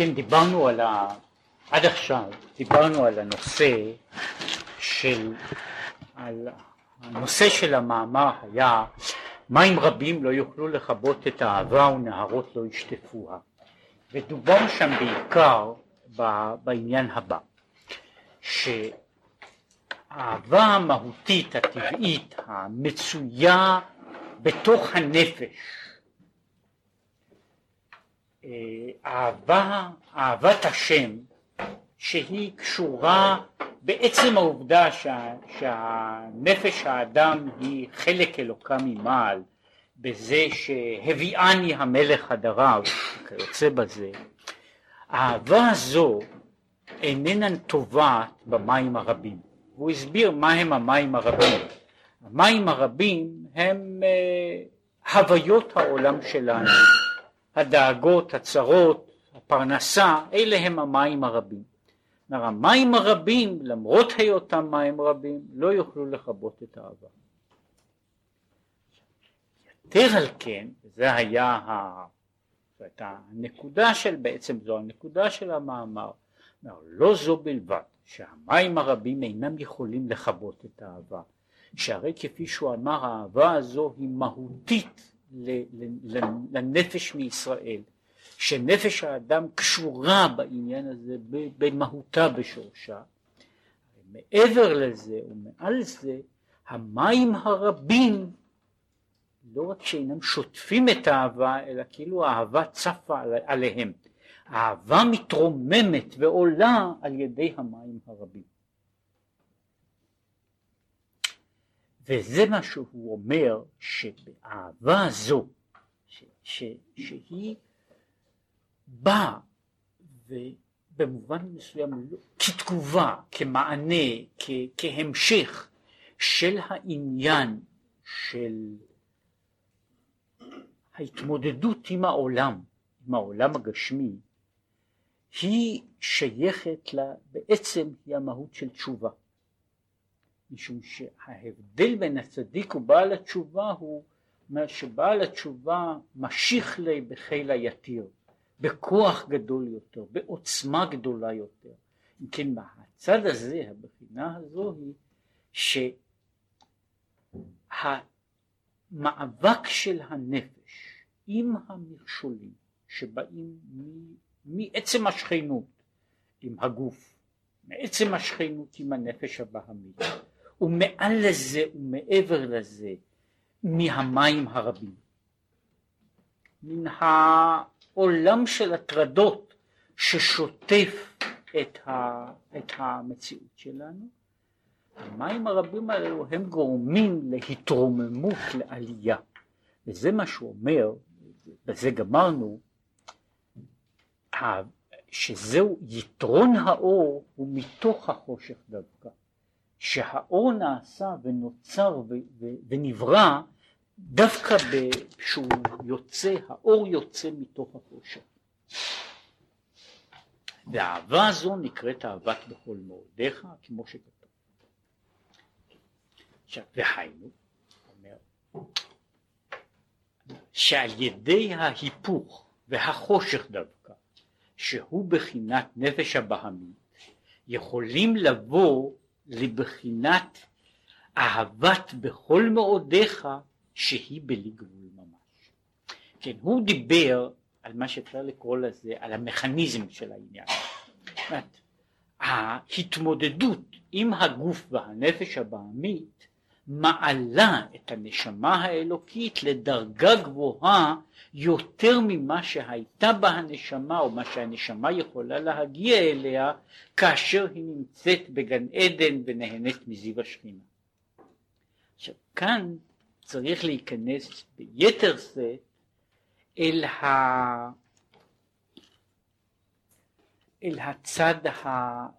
כן, דיברנו על ה... עד עכשיו דיברנו על הנושא של... על הנושא של המאמר היה מים רבים לא יוכלו לכבות את האהבה ונהרות לא ישטפוה? ודובר שם בעיקר בעניין הבא שהאהבה המהותית הטבעית המצויה בתוך הנפש אהבה, אהבת השם שהיא קשורה בעצם העובדה שה, שהנפש האדם היא חלק אלוקה ממעל בזה שהביאני המלך חדריו וכיוצא בזה. האהבה הזו איננה טובעת במים הרבים. והוא הסביר מהם המים הרבים. המים הרבים הם uh, הוויות העולם שלנו הדאגות, הצרות, הפרנסה, אלה הם המים הרבים. כלומר המים הרבים, למרות היותם מים רבים, לא יוכלו לכבות את האהבה. יתר על כן, זה היה ה... זאת הנקודה של, בעצם זו הנקודה של המאמר, לא זו בלבד, שהמים הרבים אינם יכולים לכבות את האהבה, שהרי כפי שהוא אמר האהבה הזו היא מהותית לנפש מישראל, שנפש האדם קשורה בעניין הזה במהותה בשורשה. מעבר לזה ומעל זה המים הרבים לא רק שאינם שוטפים את האהבה אלא כאילו האהבה צפה עליהם. האהבה מתרוממת ועולה על ידי המים הרבים. וזה מה שהוא אומר שבאהבה הזו ש, ש, שהיא באה ובמובן מסוים לא, כתגובה, כמענה, כ, כהמשך של העניין של ההתמודדות עם העולם, עם העולם הגשמי, היא שייכת לה, בעצם היא המהות של תשובה. משום שההבדל בין הצדיק ובעל התשובה הוא שבעל התשובה משיך לי בחיל היתיר, בכוח גדול יותר, בעוצמה גדולה יותר. אם כן, מהצד הזה, הבחינה הזו היא שהמאבק של הנפש עם המכשולים שבאים מעצם השכנות עם הגוף, מעצם השכנות עם הנפש הבהמית, ומעל לזה ומעבר לזה מהמים הרבים. מן העולם של הטרדות ששוטף את, ה, את המציאות שלנו, המים הרבים האלו הם גורמים להתרוממות, לעלייה. וזה מה שהוא אומר, בזה גמרנו, שזהו יתרון האור הוא מתוך החושך דווקא. שהאור נעשה ונוצר ו- ו- ונברא דווקא כשהוא יוצא, האור יוצא מתוך החושך. והאהבה הזו נקראת אהבת בכל מאודיך, כמו שכתוב. עכשיו, והיינו, אומר, שעל ידי ההיפוך והחושך דווקא, שהוא בחינת נפש הבהמית, יכולים לבוא לבחינת אהבת בכל מאודיך שהיא בלי גבול ממש. כן, הוא דיבר על מה שאפשר לקרוא לזה, על המכניזם של העניין. ההתמודדות עם הגוף והנפש הבעמית מעלה את הנשמה האלוקית לדרגה גבוהה יותר ממה שהייתה בה הנשמה או מה שהנשמה יכולה להגיע אליה כאשר היא נמצאת בגן עדן ונהנית מזיו השכינה. עכשיו כאן צריך להיכנס ביתר שאת אל, ה... אל, הצד ה...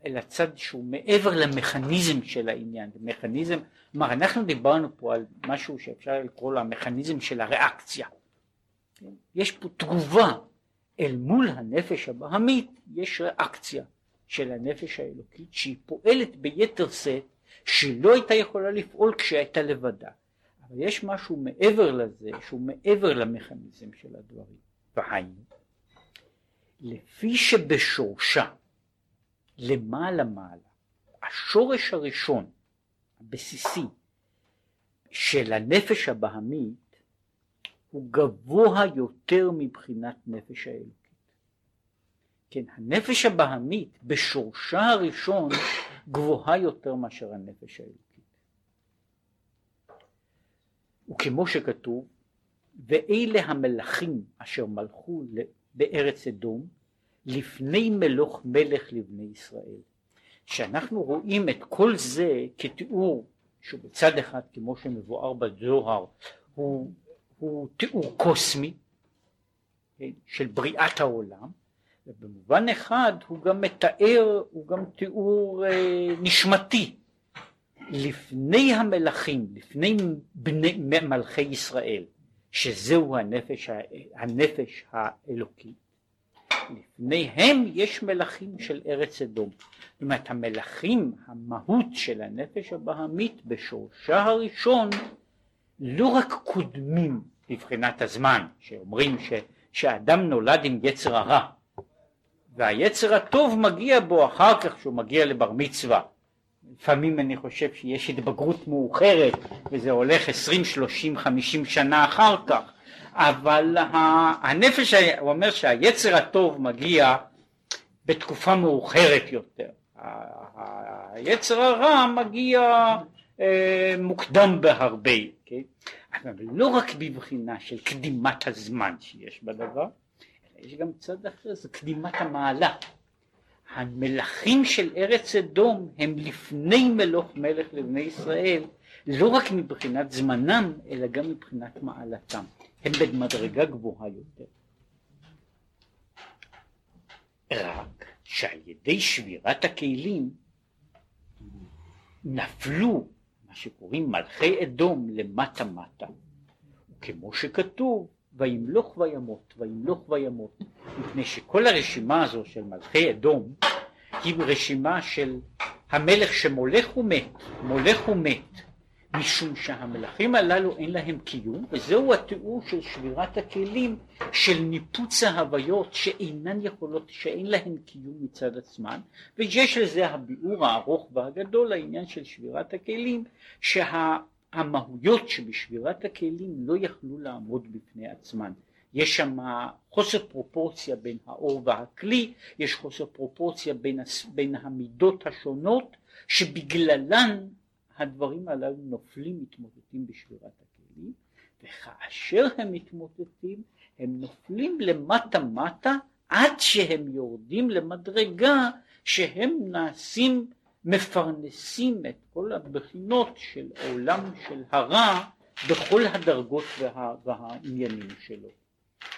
אל הצד שהוא מעבר למכניזם של העניין, מכניזם, כלומר אנחנו דיברנו פה על משהו שאפשר לקרוא לו המכניזם של הריאקציה, יש פה תגובה אל מול הנפש הבהמית יש ריאקציה של הנפש האלוקית שהיא פועלת ביתר שאת שלא הייתה יכולה לפעול כשהייתה לבדה. אבל יש משהו מעבר לזה שהוא מעבר למכניזם של הדברים. והיינו לפי שבשורשה למעלה מעלה השורש הראשון הבסיסי של הנפש הבהמית הוא גבוה יותר מבחינת נפש האלוקית. כן, הנפש הבהמית בשורשה הראשון גבוהה יותר מאשר הנפש האלוקית. וכמו שכתוב, ואלה המלכים אשר מלכו בארץ אדום לפני מלוך מלך לבני ישראל. שאנחנו רואים את כל זה כתיאור שבצד אחד כמו שמבואר בזוהר הוא, הוא תיאור קוסמי כן, של בריאת העולם ובמובן אחד הוא גם מתאר, הוא גם תיאור אה, נשמתי לפני המלכים, לפני בני, מלכי ישראל שזהו הנפש, הנפש האלוקי לפניהם יש מלכים של ארץ אדום. זאת אומרת המלכים, המהות של הנפש הבהמית בשורשה הראשון לא רק קודמים מבחינת הזמן, שאומרים ש, שאדם נולד עם יצר הרע והיצר הטוב מגיע בו אחר כך שהוא מגיע לבר מצווה. לפעמים אני חושב שיש התבגרות מאוחרת וזה הולך עשרים, שלושים, חמישים שנה אחר כך אבל הנפש, הוא אומר שהיצר הטוב מגיע בתקופה מאוחרת יותר, היצר הרע מגיע אה, מוקדם בהרבה, כן? אבל לא רק בבחינה של קדימת הזמן שיש בדבר, יש גם צד אחר, זה קדימת המעלה. המלכים של ארץ אדום הם לפני מלוך מלך לבני ישראל, לא רק מבחינת זמנם, אלא גם מבחינת מעלתם. הם במדרגה גבוהה יותר. רק שעל ידי שבירת הכלים נפלו מה שקוראים מלכי אדום למטה מטה. וכמו שכתוב וימלוך וימות וימלוך וימות מפני שכל הרשימה הזו של מלכי אדום היא רשימה של המלך שמולך ומת, מולך ומת, משום שהמלכים הללו אין להם קיום, וזהו התיאור של שבירת הכלים של ניפוץ ההוויות שאינן יכולות, שאין להן קיום מצד עצמן, ויש לזה הביאור הארוך והגדול לעניין של שבירת הכלים, שהמהויות שבשבירת הכלים לא יכלו לעמוד בפני עצמן. יש שם חוסר פרופורציה בין האור והכלי, יש חוסר פרופורציה בין, בין המידות השונות שבגללן הדברים הללו נופלים מתמוטטים בשבירת הכלים וכאשר הם מתמוטטים הם נופלים למטה מטה עד שהם יורדים למדרגה שהם נעשים מפרנסים את כל הבחינות של עולם של הרע בכל הדרגות וה, והעניינים שלו.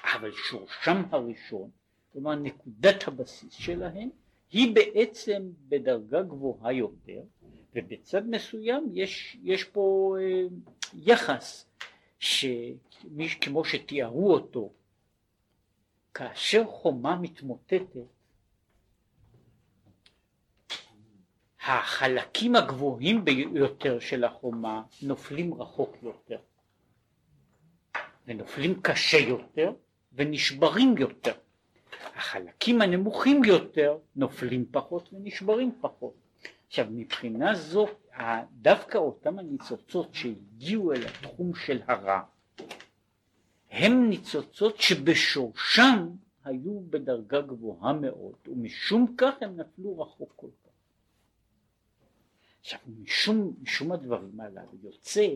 אבל שורשם הראשון, כלומר נקודת הבסיס שלהם, היא בעצם בדרגה גבוהה יותר, ובצד מסוים יש, יש פה אה, יחס שכמו שתיארו אותו כאשר חומה מתמוטטת החלקים הגבוהים ביותר של החומה נופלים רחוק יותר. ונופלים קשה יותר ונשברים יותר. החלקים הנמוכים יותר נופלים פחות ונשברים פחות. עכשיו מבחינה זו דווקא אותם הניצוצות שהגיעו אל התחום של הרע הם ניצוצות שבשורשם היו בדרגה גבוהה מאוד ומשום כך הם נפלו רחוק כל. עכשיו משום, משום הדברים הללו יוצא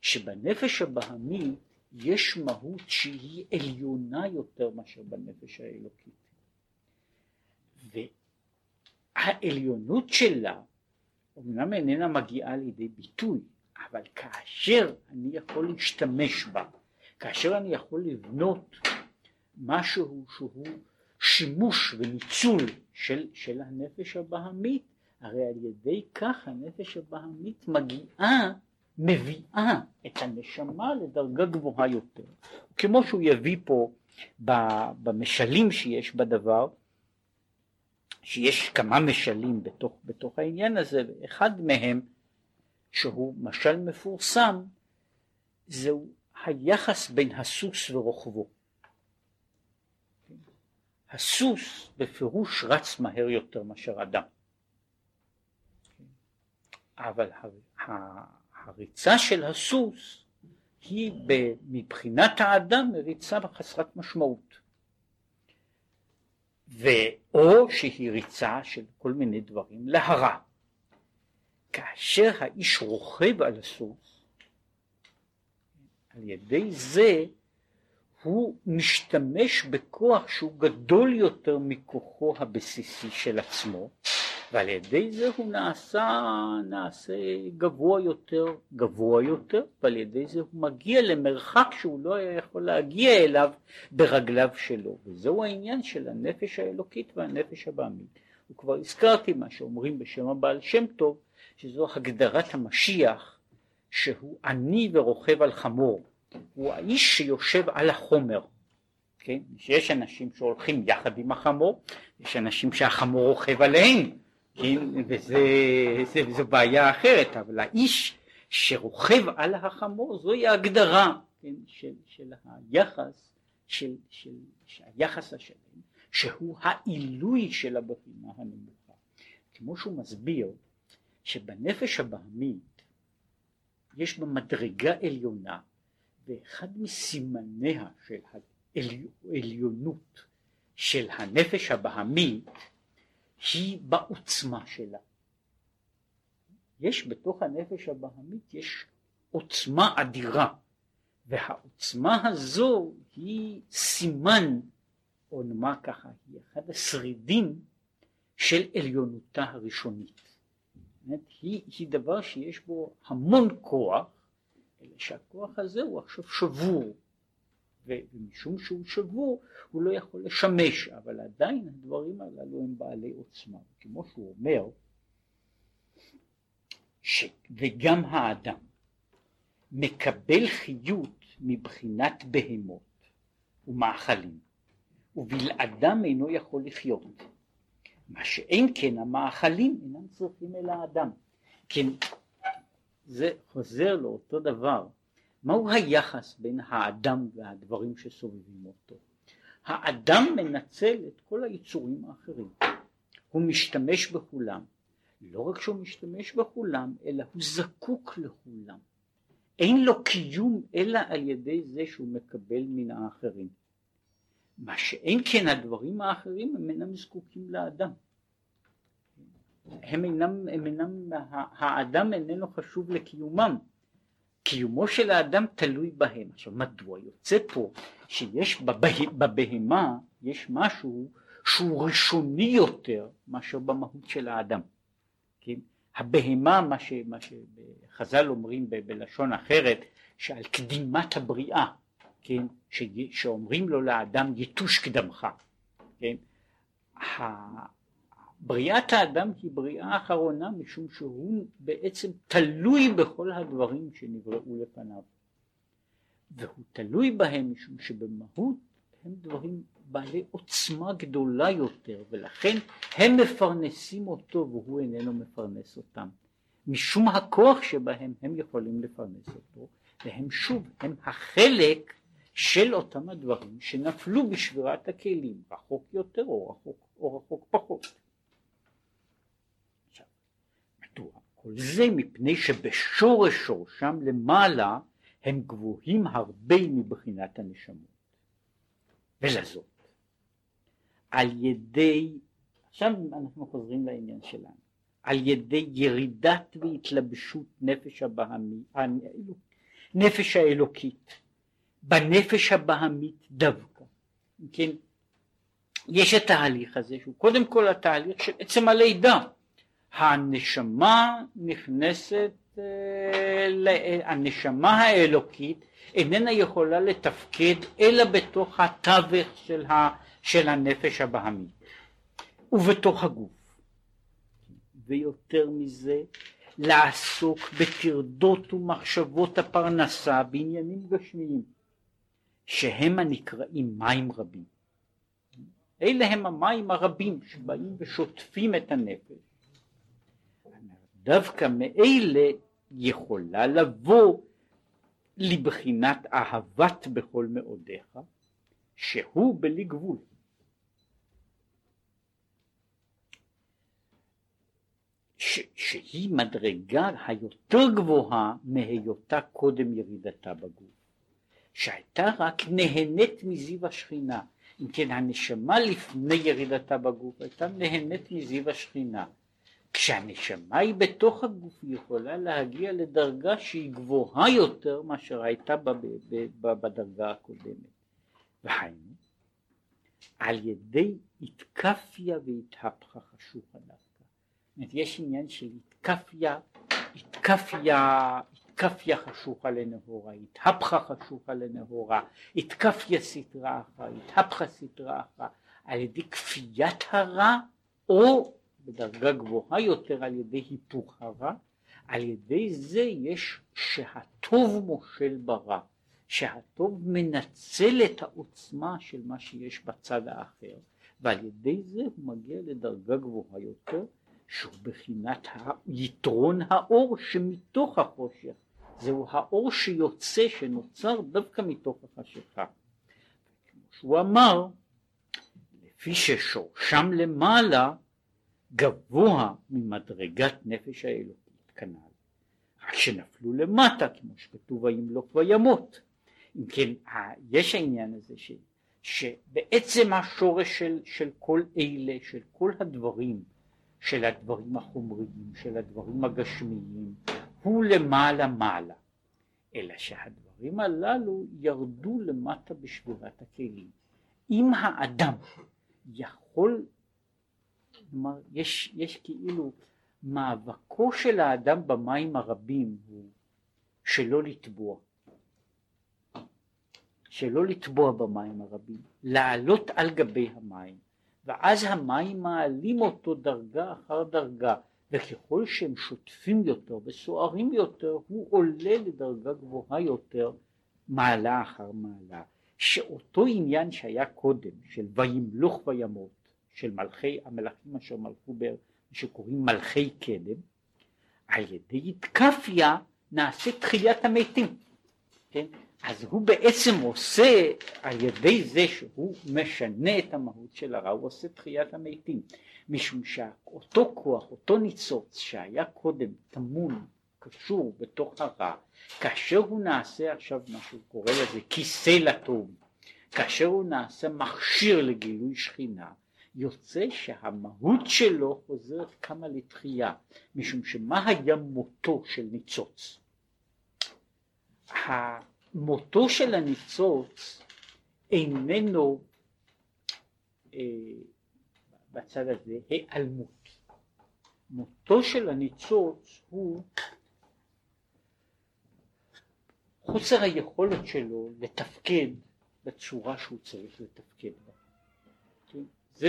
שבנפש הבהמית יש מהות שהיא עליונה יותר מאשר בנפש האלוקית. והעליונות שלה אמנם איננה מגיעה לידי ביטוי, אבל כאשר אני יכול להשתמש בה, כאשר אני יכול לבנות משהו שהוא שימוש וניצול של, של הנפש הבהמית, הרי על ידי כך הנפש הבהמית מגיעה, מביאה את הנשמה לדרגה גבוהה יותר. כמו שהוא יביא פה במשלים שיש בדבר, שיש כמה משלים בתוך, בתוך העניין הזה, ואחד מהם, שהוא משל מפורסם, זהו היחס בין הסוס ורוכבו. הסוס בפירוש רץ מהר יותר מאשר אדם. אבל הריצה של הסוס היא מבחינת האדם ריצה חסרת משמעות. ואו שהיא ריצה של כל מיני דברים להרע. כאשר האיש רוכב על הסוס, על ידי זה הוא משתמש בכוח שהוא גדול יותר מכוחו הבסיסי של עצמו, ועל ידי זה הוא נעשה, נעשה גבוה יותר, גבוה יותר, ועל ידי זה הוא מגיע למרחק שהוא לא היה יכול להגיע אליו ברגליו שלו, וזהו העניין של הנפש האלוקית והנפש הבעמית. וכבר הזכרתי מה שאומרים בשם הבעל שם טוב, שזו הגדרת המשיח, שהוא עני ורוכב על חמור. הוא האיש שיושב על החומר, כן? שיש אנשים שהולכים יחד עם החמור, יש אנשים שהחמור רוכב עליהם, כן? וזה, זה, זו בעיה אחרת, אבל האיש שרוכב על החמור זוהי ההגדרה כן? של, של היחס, של, של, של היחס השלם, שהוא העילוי של הבהמה הנמוכה. כמו שהוא מסביר שבנפש הבהמית יש בה מדרגה עליונה ואחד מסימניה של העליונות של הנפש הבהמית היא בעוצמה שלה. יש בתוך הנפש הבהמית יש עוצמה אדירה והעוצמה הזו היא סימן או נאמר ככה היא אחד השרידים של עליונותה הראשונית. היא, היא דבר שיש בו המון כוח אלא שהכוח הזה הוא עכשיו שבור ומשום שהוא שבור הוא לא יכול לשמש אבל עדיין הדברים הללו הם בעלי עוצמה. כמו שהוא אומר ש... וגם האדם מקבל חיות מבחינת בהמות ומאכלים ובלעדם אינו יכול לחיות. מה שאין כן המאכלים אינם צריכים אל האדם. כן זה חוזר לאותו דבר. מהו היחס בין האדם והדברים שסובבים אותו? האדם מנצל את כל היצורים האחרים, הוא משתמש בכולם, לא רק שהוא משתמש בכולם, אלא הוא זקוק לכולם. אין לו קיום אלא על ידי זה שהוא מקבל מן האחרים. מה שאין כן הדברים האחרים הם אינם זקוקים לאדם. הם אינם, הם אינם, האדם איננו חשוב לקיומם. קיומו של האדם תלוי בהם. עכשיו מדוע יוצא פה שיש בבה, בבהמה יש משהו שהוא ראשוני יותר מאשר במהות של האדם. כן? הבהמה מה, ש, מה שחז"ל אומרים ב, בלשון אחרת שעל קדימת הבריאה, כן? ש, שאומרים לו לאדם יתוש קדמך, כן? בריאת האדם היא בריאה אחרונה משום שהוא בעצם תלוי בכל הדברים שנבראו לפניו. והוא תלוי בהם משום שבמהות הם דברים בעלי עוצמה גדולה יותר ולכן הם מפרנסים אותו והוא איננו מפרנס אותם. משום הכוח שבהם הם יכולים לפרנס אותו והם שוב הם החלק של אותם הדברים שנפלו בשבירת הכלים רחוק יותר או רחוק, או רחוק פחות כל זה מפני שבשורש שורשם למעלה הם גבוהים הרבה מבחינת הנשמות. ולזאת, על ידי, עכשיו אנחנו חוזרים לעניין שלנו, על ידי ירידת והתלבשות נפש הבהמי, נפש האלוקית, בנפש הבהמית דווקא. כן, יש התהליך הזה שהוא קודם כל התהליך של עצם הלידה. הנשמה נכנסת, אה, הנשמה האלוקית איננה יכולה לתפקד אלא בתוך התווך של, ה, של הנפש הבהמית ובתוך הגוף. ויותר מזה, לעסוק בטרדות ומחשבות הפרנסה בעניינים גשמיים, שהם הנקראים מים רבים. אלה הם המים הרבים שבאים ושוטפים את הנפש. דווקא מאלה יכולה לבוא לבחינת אהבת בכל מאודיך, שהוא בלי גבול. ש, שהיא מדרגה היותר גבוהה מהיותה קודם ירידתה בגוף, שהייתה רק נהנית מזיו השכינה. אם כן, הנשמה לפני ירידתה בגוף הייתה נהנית מזיו השכינה. כשהנשמה היא בתוך הגוף היא יכולה להגיע לדרגה שהיא גבוהה יותר מאשר הייתה בדרגה הקודמת. והיינו, על ידי התקפיה והתהפכה חשוכה דווקא. יש עניין של התקפיה, התקפיה, התקפיה חשוכה לנהורה, התהפכה חשוכה לנהורה, התקפיה סטרה אחרא, התהפכה סטרה אחרא, על ידי כפיית הרע או בדרגה גבוהה יותר על ידי היפוך הרע, על ידי זה יש שהטוב מושל ברע, שהטוב מנצל את העוצמה של מה שיש בצד האחר, ועל ידי זה הוא מגיע לדרגה גבוהה יותר, שהוא בחינת יתרון האור שמתוך החושך, זהו האור שיוצא, שנוצר דווקא מתוך החשיכה. כמו שהוא אמר, לפי ששורשם למעלה גבוה ממדרגת נפש האלוקית כנ"ל, רק שנפלו למטה כמו שכתוב וימלוך וימות. אם כן יש העניין הזה ש, שבעצם השורש של, של כל אלה, של כל הדברים, של הדברים החומריים, של הדברים הגשמיים, הוא למעלה מעלה, אלא שהדברים הללו ירדו למטה בשבירת הכלים. אם האדם יכול כלומר, יש, יש כאילו מאבקו של האדם במים הרבים הוא שלא לטבוע. שלא לטבוע במים הרבים, לעלות על גבי המים, ואז המים מעלים אותו דרגה אחר דרגה, וככל שהם שוטפים יותר וסוערים יותר, הוא עולה לדרגה גבוהה יותר, מעלה אחר מעלה. שאותו עניין שהיה קודם, של וימלוך וימות, של מלכי המלכים אשר מלכו בר, שקוראים מלכי קדם, על ידי התקפיה נעשה תחיית המתים, כן? אז הוא בעצם עושה, על ידי זה שהוא משנה את המהות של הרע, הוא עושה תחיית המתים, משום שאותו כוח, אותו ניצוץ שהיה קודם טמון, קשור בתוך הרע, כאשר הוא נעשה עכשיו מה שהוא קורא לזה כיסא לטוב, כאשר הוא נעשה מכשיר לגילוי שכינה, יוצא שהמהות שלו חוזרת כמה לתחייה, משום שמה היה מותו של ניצוץ? מותו של הניצוץ איננו אה, בצד הזה היעלמות. מותו של הניצוץ הוא חוסר היכולת שלו לתפקד בצורה שהוא צריך לתפקד בה. זה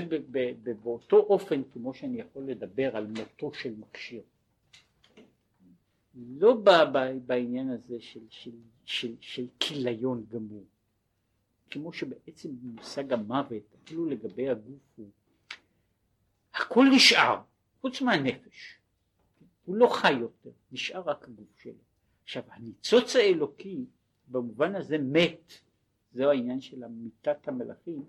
באותו אופן כמו שאני יכול לדבר על מותו של מכשיר. לא בעניין הזה של, של, של, של כיליון גמור, כמו שבעצם מושג המוות, אפילו לגבי הגוף הוא, הכל נשאר, חוץ מהנפש, הוא לא חי יותר, נשאר רק הגוף שלו. עכשיו הניצוץ האלוקי במובן הזה מת, זהו העניין של אמיתת המלאכים,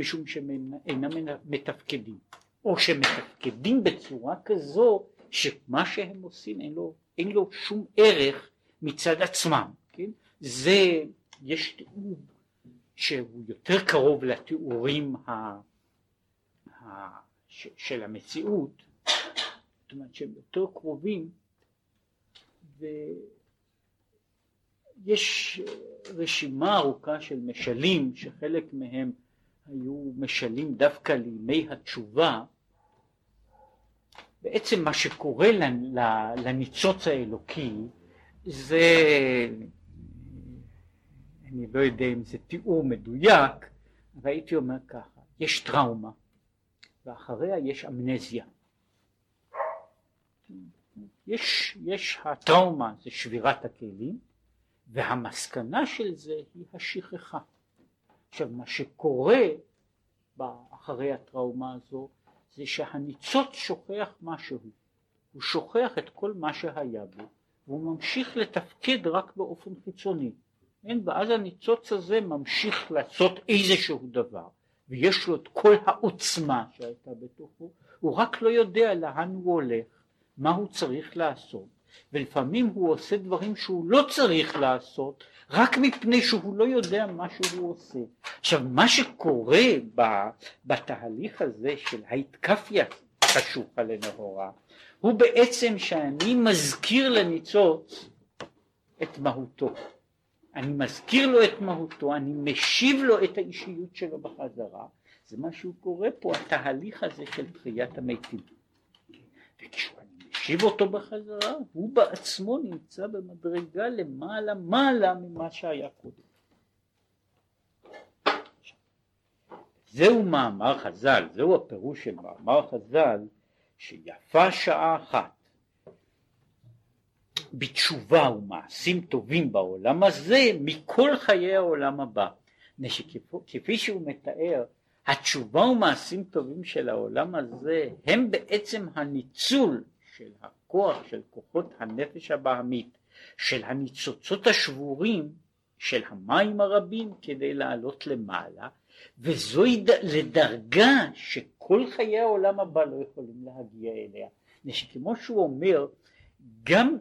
משום שהם אינם מתפקדים, או שמתפקדים בצורה כזו שמה שהם עושים אין לו, אין לו שום ערך מצד עצמם, כן? זה, יש תיאור שהוא יותר קרוב לתיאורים ה, ה, ש, של המציאות, זאת אומרת שהם יותר קרובים ויש רשימה ארוכה של משלים שחלק מהם היו משלים דווקא לימי התשובה, בעצם מה שקורה לניצוץ האלוקי זה, אני לא יודע אם זה תיאור מדויק, אבל הייתי אומר ככה, יש טראומה ואחריה יש אמנזיה. יש, יש הטראומה זה שבירת הכלים והמסקנה של זה היא השכחה. עכשיו מה שקורה אחרי הטראומה הזו זה שהניצוץ שוכח משהו, הוא שוכח את כל מה שהיה בו והוא ממשיך לתפקד רק באופן חיצוני, אין, ואז הניצוץ הזה ממשיך לעשות איזשהו דבר ויש לו את כל העוצמה שהייתה בתוכו, הוא רק לא יודע לאן הוא הולך, מה הוא צריך לעשות, ולפעמים הוא עושה דברים שהוא לא צריך לעשות, רק מפני שהוא לא יודע מה שהוא עושה. עכשיו, מה שקורה בתהליך הזה של ההתקפיה חשוכה לנהורה, הוא בעצם שאני מזכיר לניצוץ את מהותו. אני מזכיר לו את מהותו, אני משיב לו את האישיות שלו בחזרה, זה מה שהוא קורא פה, התהליך הזה של תחיית המתים. משיב אותו בחזרה, הוא בעצמו נמצא במדרגה למעלה מעלה ממה שהיה קודם. זהו מאמר חז"ל, זהו הפירוש של מאמר חז"ל, שיפה שעה אחת בתשובה ומעשים טובים בעולם הזה מכל חיי העולם הבא. כפי שהוא מתאר, התשובה ומעשים טובים של העולם הזה הם בעצם הניצול של הכוח, של כוחות הנפש הבעמית, של הניצוצות השבורים של המים הרבים כדי לעלות למעלה, וזוהי לדרגה שכל חיי העולם הבא לא יכולים להגיע אליה. כמו שהוא אומר, גם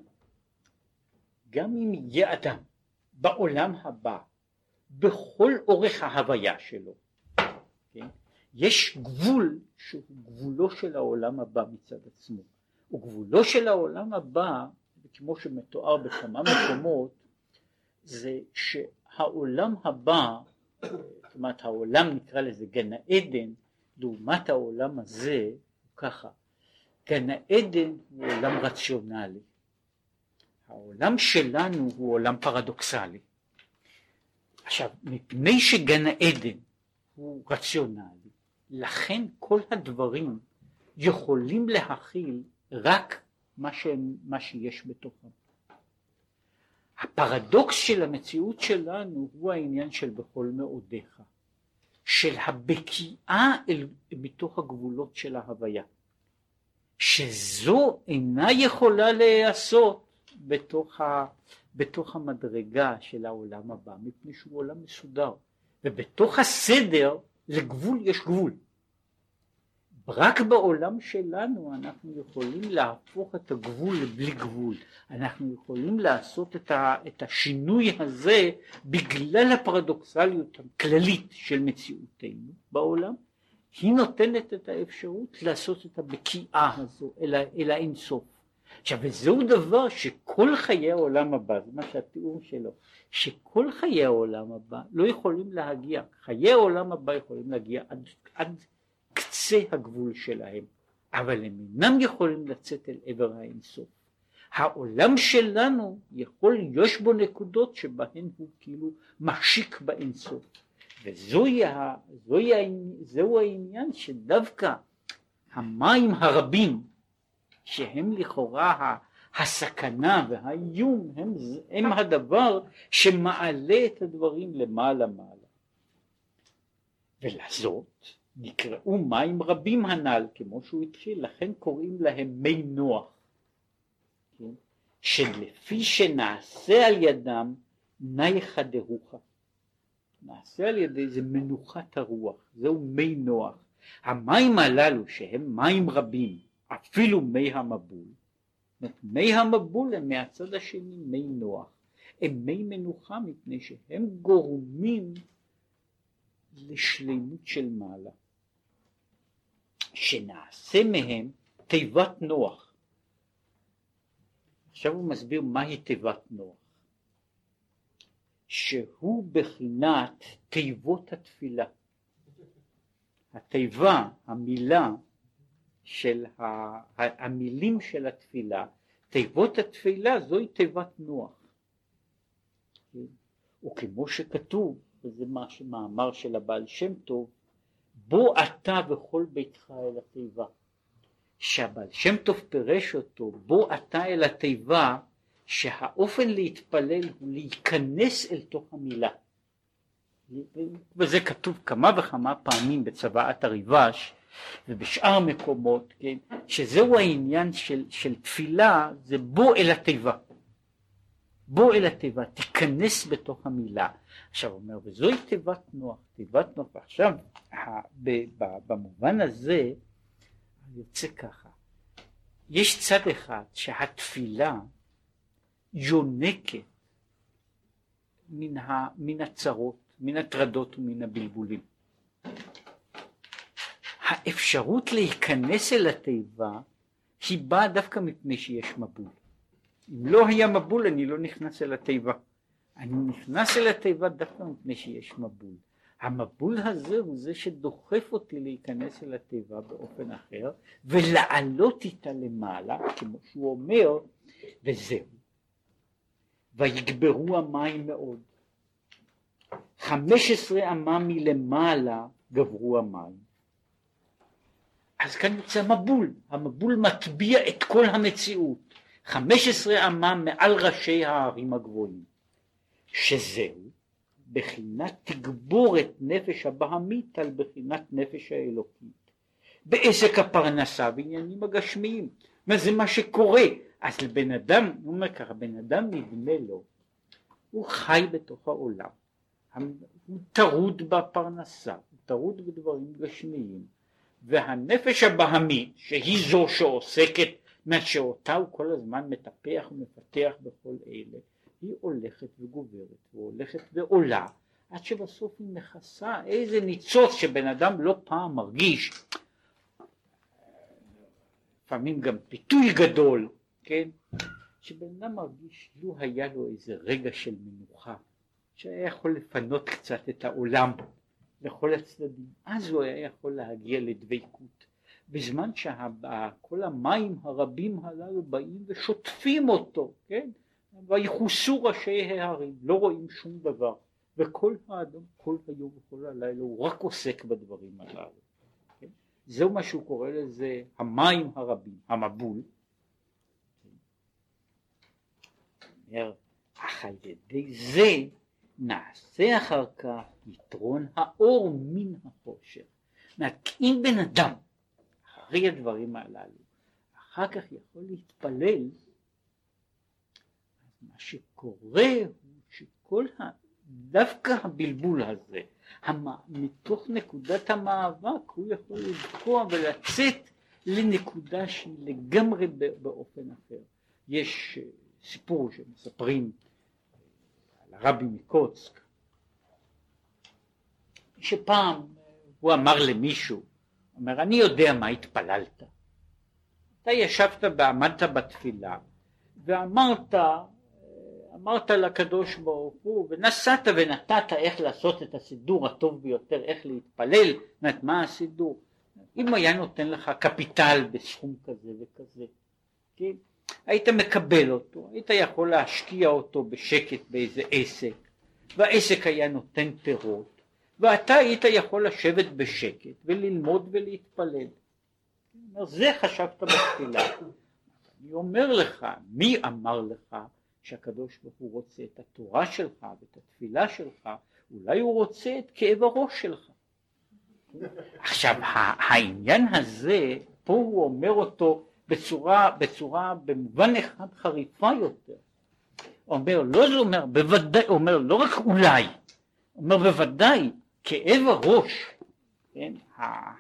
גם אם יהיה אדם בעולם הבא בכל אורך ההוויה שלו, כן? יש גבול שהוא גבולו של העולם הבא מצד עצמו, וגבולו של העולם הבא, כמו שמתואר בכמה מקומות, זה שהעולם הבא, אומרת העולם נקרא לזה גן העדן, לעומת העולם הזה, הוא ככה, גן העדן הוא עולם רציונלי, העולם שלנו הוא עולם פרדוקסלי. עכשיו, מפני שגן העדן הוא רציונלי, לכן כל הדברים יכולים להכיל רק מה, שהם, מה שיש בתוכם. הפרדוקס של המציאות שלנו הוא העניין של בכל מאודיך, של הבקיעה אל, מתוך הגבולות של ההוויה, שזו אינה יכולה להיעשות בתוך, ה, בתוך המדרגה של העולם הבא, מפני שהוא עולם מסודר, ובתוך הסדר לגבול יש גבול. רק בעולם שלנו אנחנו יכולים להפוך את הגבול לבלי גבול, אנחנו יכולים לעשות את, ה, את השינוי הזה בגלל הפרדוקסליות הכללית של מציאותנו בעולם, היא נותנת את האפשרות לעשות את הבקיעה הזו אל, אל האינסוף. עכשיו וזהו דבר שכל חיי העולם הבא, זה מה שהתיאור שלו, שכל חיי העולם הבא לא יכולים להגיע, חיי העולם הבא יכולים להגיע עד, עד קצה הגבול שלהם, אבל הם אינם יכולים לצאת אל עבר האינסוף. העולם שלנו יכול, יש בו נקודות שבהן הוא כאילו משיק באינסוף. וזהו העניין שדווקא המים הרבים שהם לכאורה הסכנה והאיום הם, הם הדבר שמעלה את הדברים למעלה מעלה. ולזאת נקראו מים רבים הנ"ל כמו שהוא התחיל לכן קוראים להם מי נוח. כן? שלפי שנעשה על ידם נייחא דרוחה נעשה על ידי זה מנוחת הרוח זהו מי נוח. המים הללו שהם מים רבים אפילו מי המבול, מי המבול הם מהצד השני מי נוח, הם מי מנוחה מפני שהם גורמים לשלימות של מעלה, שנעשה מהם תיבת נוח. עכשיו הוא מסביר מהי תיבת נוח, שהוא בחינת תיבות התפילה. התיבה, המילה, של המילים של התפילה, תיבות התפילה זוהי תיבת נוח. וכמו שכתוב, וזה מה שמאמר של הבעל שם טוב, בוא אתה וכל ביתך אל התיבה. שהבעל שם טוב פירש אותו, בוא אתה אל התיבה, שהאופן להתפלל הוא להיכנס אל תוך המילה. וזה כתוב כמה וכמה פעמים בצוואת הריבש, ובשאר מקומות, כן, שזהו העניין של, של תפילה, זה בוא אל התיבה. בוא אל התיבה, תיכנס בתוך המילה. עכשיו הוא אומר, וזוהי תיבת נוח, תיבת נוח, ועכשיו במובן הזה יוצא ככה, יש צד אחד שהתפילה יונקת מן, ה, מן הצרות, מן הטרדות ומן הבלבולים. האפשרות להיכנס אל התיבה היא באה דווקא מפני שיש מבול. אם לא היה מבול אני לא נכנס אל התיבה. אני נכנס אל התיבה דווקא מפני שיש מבול. המבול הזה הוא זה שדוחף אותי להיכנס אל התיבה באופן אחר ולעלות איתה למעלה, כמו שהוא אומר, וזהו. ויגברו המים מאוד. חמש עשרה אמה מלמעלה גברו המים. אז כאן יוצא מבול, המבול מטביע את כל המציאות. חמש עשרה אמה מעל ראשי ההרים הגבוהים. שזהו בחינת תגבורת נפש הבהמית על בחינת נפש האלוקית. בעסק הפרנסה ועניינים הגשמיים. זה מה שקורה. אז לבן אדם, הוא אומר ככה, בן אדם נדמה לו, הוא חי בתוך העולם, הוא טרוד בפרנסה, הוא טרוד בדברים גשמיים, והנפש הבהמית, שהיא זו שעוסקת, מה שאותה הוא כל הזמן מטפח ומפתח בכל אלה, היא הולכת וגוברת והולכת ועולה עד שבסוף היא מכסה איזה ניצוץ שבן אדם לא פעם מרגיש. לפעמים גם פיתוי גדול, כן? שבן אדם מרגיש לו היה לו איזה רגע של מנוחה שהיה יכול לפנות קצת את העולם לכל הצדדים. אז הוא היה יכול להגיע לדבקות בזמן שכל המים הרבים הללו באים ושוטפים אותו, כן? ויחוסו ראשי ההרים, לא רואים שום דבר, וכל האדם כל היום וכל הלילה הוא רק עוסק בדברים הללו. כן? זהו מה שהוא קורא לזה המים הרבים, המבול. אומר, אך על ידי זה נעשה אחר כך יתרון האור מן החושך. זאת אם בן אדם, אחרי הדברים הללו, אחר כך יכול להתפלל מה שקורה הוא שכל ה... דווקא הבלבול הזה, המ... מתוך נקודת המאבק הוא יכול לבקוע ולצאת לנקודה שהיא לגמרי באופן אחר. יש אה, סיפור שמספרים על הרבי מקוצק, שפעם הוא אמר למישהו, אומר אני יודע מה התפללת, אתה ישבת ועמדת בתפילה ואמרת אמרת לקדוש ברוך הוא ונסעת ונתת איך לעשות את הסידור הטוב ביותר איך להתפלל זאת מה הסידור אם היה נותן לך קפיטל בסכום כזה וכזה כן? היית מקבל אותו היית יכול להשקיע אותו בשקט באיזה עסק והעסק היה נותן פירות ואתה היית יכול לשבת בשקט וללמוד ולהתפלל זה חשבת בתפילה אני אומר לך מי אמר לך שהקדוש ברוך הוא רוצה את התורה שלך ואת התפילה שלך, אולי הוא רוצה את כאב הראש שלך. עכשיו העניין הזה, פה הוא אומר אותו בצורה, בצורה במובן אחד חריפה יותר. אומר, לא זה אומר, בוודאי, אומר לא רק אולי, אומר בוודאי, כאב הראש, כן,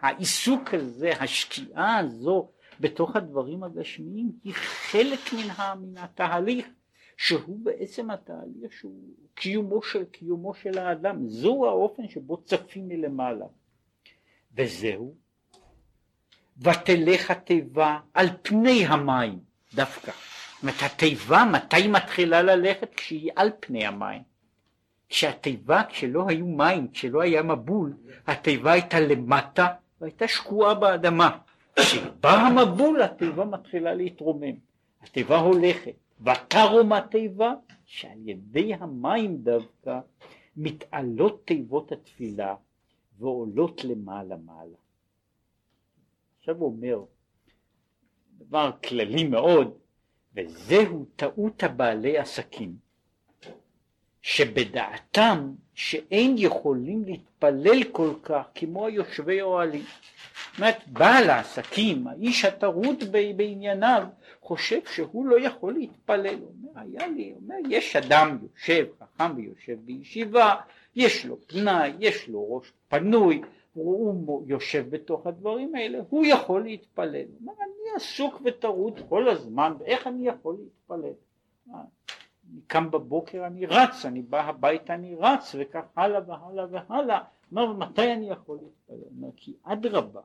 העיסוק הזה, השקיעה הזו בתוך הדברים הגשמיים היא חלק מן, מן התהליך שהוא בעצם התהליך שהוא קיומו של קיומו של האדם, זהו האופן שבו צפים מלמעלה. וזהו, ותלך התיבה על פני המים דווקא. זאת אומרת התיבה מתי מתחילה ללכת? כשהיא על פני המים. כשהתיבה, כשלא היו מים, כשלא היה מבול, התיבה הייתה למטה והייתה שקועה באדמה. כשבא המבול התיבה מתחילה להתרומם. התיבה הולכת. ותרום התיבה שעל ידי המים דווקא מתעלות תיבות התפילה ועולות למעלה מעלה. עכשיו הוא אומר דבר כללי מאוד וזהו טעות הבעלי עסקים שבדעתם שאין יכולים להתפלל כל כך כמו היושבי אוהלים. זאת אומרת בעל העסקים, האיש הטרוד בענייניו, חושב שהוא לא יכול להתפלל. הוא אומר, היה לי, הוא אומר, יש אדם יושב, חכם ויושב בישיבה, יש לו פנאי, יש לו ראש פנוי, הוא יושב בתוך הדברים האלה, הוא יכול להתפלל. הוא אומר, אני עסוק וטרוד כל הזמן, ואיך אני יכול להתפלל? אני קם בבוקר, אני רץ, אני בא הביתה, אני רץ, וכך הלאה והלאה והלאה. אומר, מתי אני יכול להתפלל? אומר, כי אדרבה,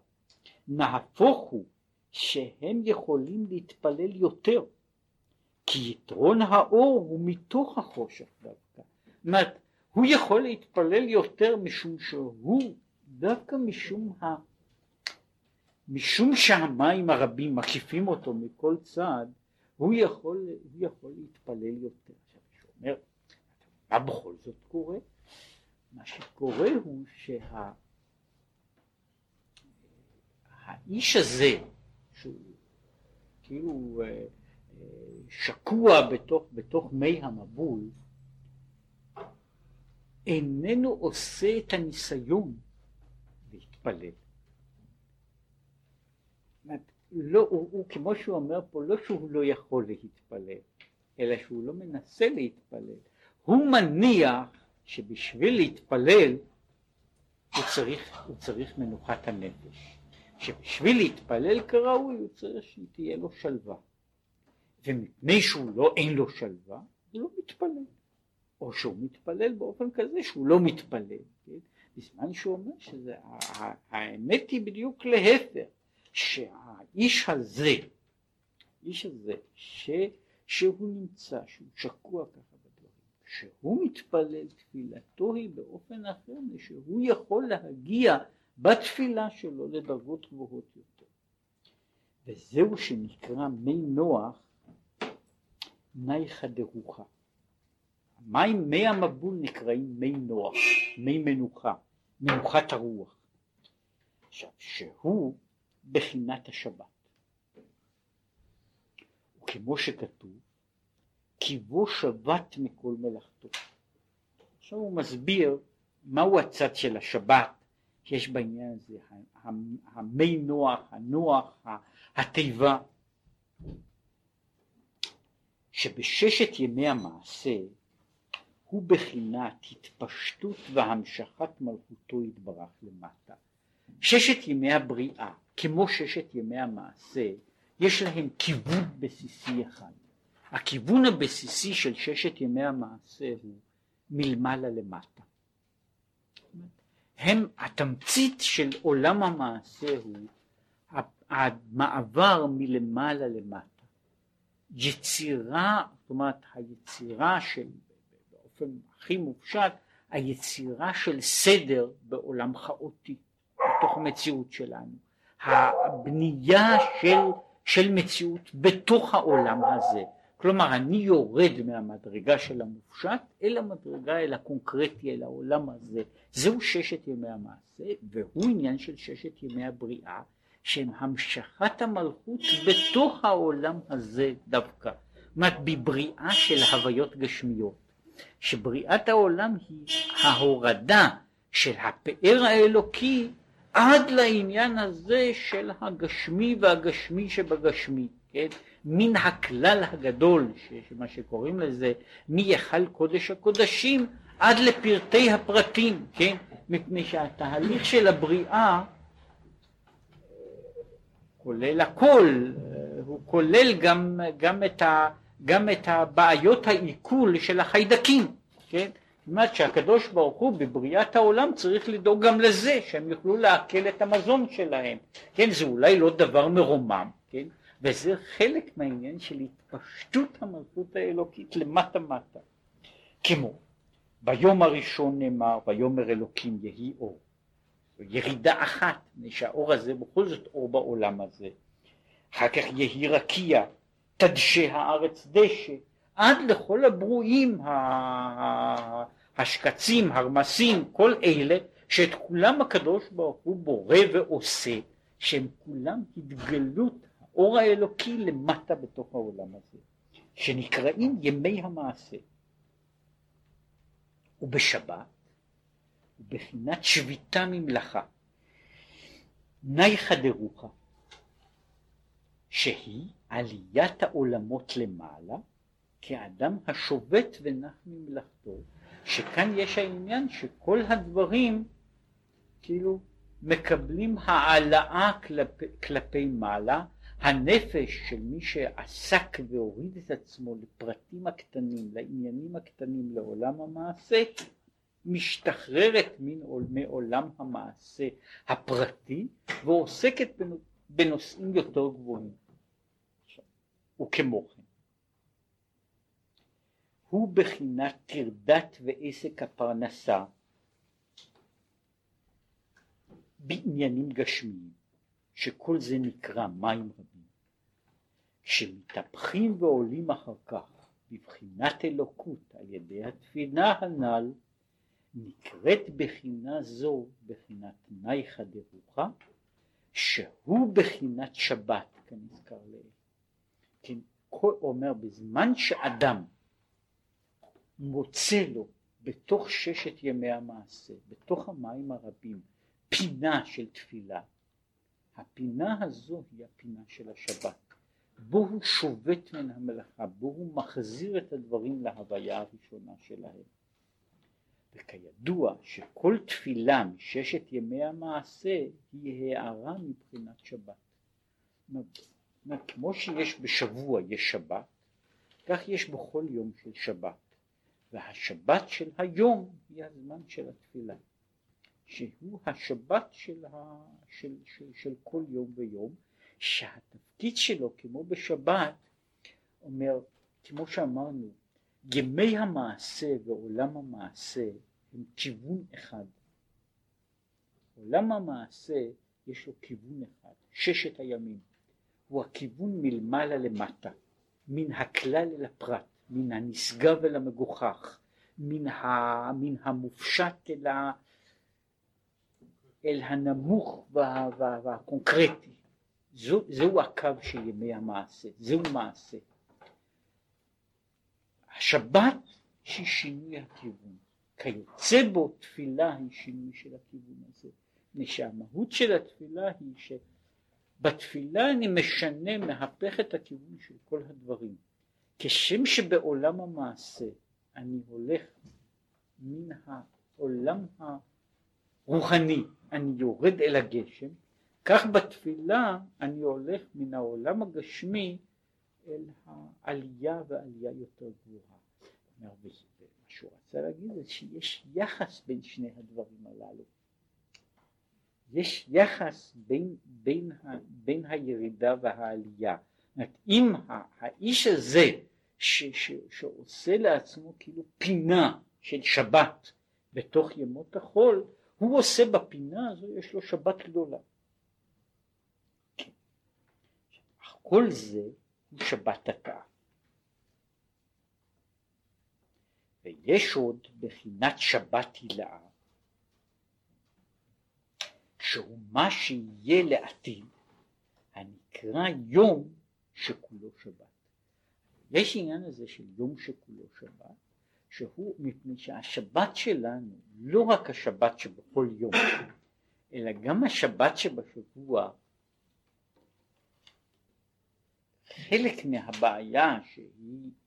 נהפוך הוא שהם יכולים להתפלל יותר, כי יתרון האור הוא מתוך החושך דווקא. זאת אומרת, הוא יכול להתפלל יותר משום שהוא, דווקא משום ה... משום שהמים הרבים מקיפים אותו מכל צד, הוא יכול, הוא יכול להתפלל יותר. עכשיו, הוא אומר, מה בכל זאת קורה? מה שקורה הוא שהאיש שה... הזה, שהוא כאילו אה, אה, שקוע בתוך, בתוך מי המבול, איננו עושה את הניסיון להתפלל. לא, הוא, הוא, כמו שהוא אומר פה, לא שהוא לא יכול להתפלל, אלא שהוא לא מנסה להתפלל. הוא מניח שבשביל להתפלל הוא צריך, הוא צריך מנוחת הנפש. שבשביל להתפלל כראוי הוא צריך שתהיה לו שלווה. ומפני שהוא לא, אין לו שלווה, הוא לא מתפלל. או שהוא מתפלל באופן כזה שהוא לא מתפלל. כן? בזמן שהוא אומר שזה, האמת היא בדיוק להפך, שהאיש הזה, האיש הזה, ש, שהוא נמצא, שהוא שקוע ככה בדברים, כשהוא מתפלל תפילתו היא באופן אחר, שהוא יכול להגיע בתפילה שלו לדרגות גבוהות יותר. וזהו שנקרא מי נוח נייחא דרוחה. מים מי המבול נקראים מי נוח, מי מנוחה, מנוחת הרוח. עכשיו, שהוא בחינת השבת. וכמו שכתוב, כי בו שבת מכל מלאכתו. עכשיו הוא מסביר מהו הצד של השבת שיש בעניין הזה, המי נוח, הנוח, התיבה, שבששת ימי המעשה הוא בחינת התפשטות והמשכת מלכותו יתברך למטה. ששת ימי הבריאה, כמו ששת ימי המעשה, יש להם כיוון בסיסי אחד. הכיוון הבסיסי של ששת ימי המעשה הוא מלמעלה למטה. הם התמצית של עולם המעשה הוא המעבר מלמעלה למטה. יצירה, זאת אומרת היצירה של באופן הכי מופשט היצירה של סדר בעולם כאוטי בתוך המציאות שלנו הבנייה של, של מציאות בתוך העולם הזה. כלומר אני יורד מהמדרגה של המופשט אל המדרגה אל הקונקרטי אל העולם הזה. זהו ששת ימי המעשה והוא עניין של ששת ימי הבריאה שהם המשכת המלכות בתוך העולם הזה דווקא. זאת אומרת בבריאה של הוויות גשמיות שבריאת העולם היא ההורדה של הפאר האלוקי עד לעניין הזה של הגשמי והגשמי שבגשמי, כן? מן הכלל הגדול, מה שקוראים לזה, מהיכל קודש הקודשים עד לפרטי הפרטים, כן? מפני שהתהליך של הבריאה כולל הכל, הוא כולל גם, גם את ה... גם את הבעיות העיכול של החיידקים, כן? זאת אומרת שהקדוש ברוך הוא בבריאת העולם צריך לדאוג גם לזה, שהם יוכלו לעכל את המזון שלהם, כן? זה אולי לא דבר מרומם, כן? וזה חלק מהעניין של התפשטות המלכות האלוקית למטה מטה. כמו ביום הראשון נאמר ויאמר אלוקים יהי אור. ירידה אחת, מפני שהאור הזה בכל זאת אור בעולם הזה. אחר כך יהי רקיע, תדשא הארץ דשא, עד לכל הברואים, השקצים, הרמסים, כל אלה, שאת כולם הקדוש ברוך הוא בורא ועושה, שהם כולם התגלות האור האלוקי למטה בתוך העולם הזה, שנקראים ימי המעשה. ובשבת, ובחינת שביתה ממלאכה, נייחא דרוחה, שהיא עליית העולמות למעלה כאדם השובת ונח ממלאכתו, שכאן יש העניין שכל הדברים כאילו מקבלים העלאה כלפי, כלפי מעלה, הנפש של מי שעסק והוריד את עצמו לפרטים הקטנים, לעניינים הקטנים, לעולם המעשה, משתחררת מעולם המעשה הפרטי ועוסקת בנושאים יותר גבוהים. וכמו הוא בחינת טרדת ועסק הפרנסה בעניינים גשמיים, שכל זה נקרא מים רבים. כשמתהפכים ועולים אחר כך בבחינת אלוקות על ידי התפילה הנ"ל, נקראת בחינה זו בחינת נייחא דרוחה, שהוא בחינת שבת, כנזכר לעיל. כן, אומר בזמן שאדם מוצא לו בתוך ששת ימי המעשה, בתוך המים הרבים, פינה של תפילה, הפינה הזו היא הפינה של השבת. בו הוא שובת מן המלאכה, בו הוא מחזיר את הדברים להוויה הראשונה שלהם. וכידוע שכל תפילה מששת ימי המעשה היא הערה מבחינת שבת. כמו שיש בשבוע יש שבת, כך יש בכל יום של שבת. והשבת של היום היא הזמן של התפילה. שהוא השבת של, ה, של, של, של כל יום ויום, שהתפקיד שלו כמו בשבת, אומר, כמו שאמרנו, ימי המעשה ועולם המעשה הם כיוון אחד. עולם המעשה יש לו כיוון אחד, ששת הימים, הוא הכיוון מלמעלה למטה, מן הכלל אל הפרט, מן הנשגב אל המגוחך, מן, ה, מן המופשט אל, ה, אל הנמוך וה, וה, והקונקרטי. זו, זהו הקו של ימי המעשה, זהו מעשה. השבת היא שינוי הכיוון, כיוצא בו תפילה היא שינוי של הכיוון הזה, מפני שהמהות של התפילה היא שבתפילה אני משנה, מהפך את הכיוון של כל הדברים. כשם שבעולם המעשה אני הולך מן העולם הרוחני, אני יורד אל הגשם, כך בתפילה אני הולך מן העולם הגשמי אל העלייה ועלייה יותר גבוהה. מה שהוא רצה להגיד זה שיש יחס בין שני הדברים הללו. יש יחס בין, בין, בין הירידה והעלייה. אם האיש הזה ש, ש, שעושה לעצמו כאילו פינה של שבת בתוך ימות החול, הוא עושה בפינה הזו, יש לו שבת גדולה. כן. כל זה הוא שבת התא. ויש עוד בחינת שבת הילאה, שהוא מה שיהיה לעתיד, הנקרא יום שכולו שבת. יש עניין הזה של יום שכולו שבת, שהוא מפני שהשבת שלנו, לא רק השבת שבכל יום, אלא גם השבת שבשבוע, חלק מהבעיה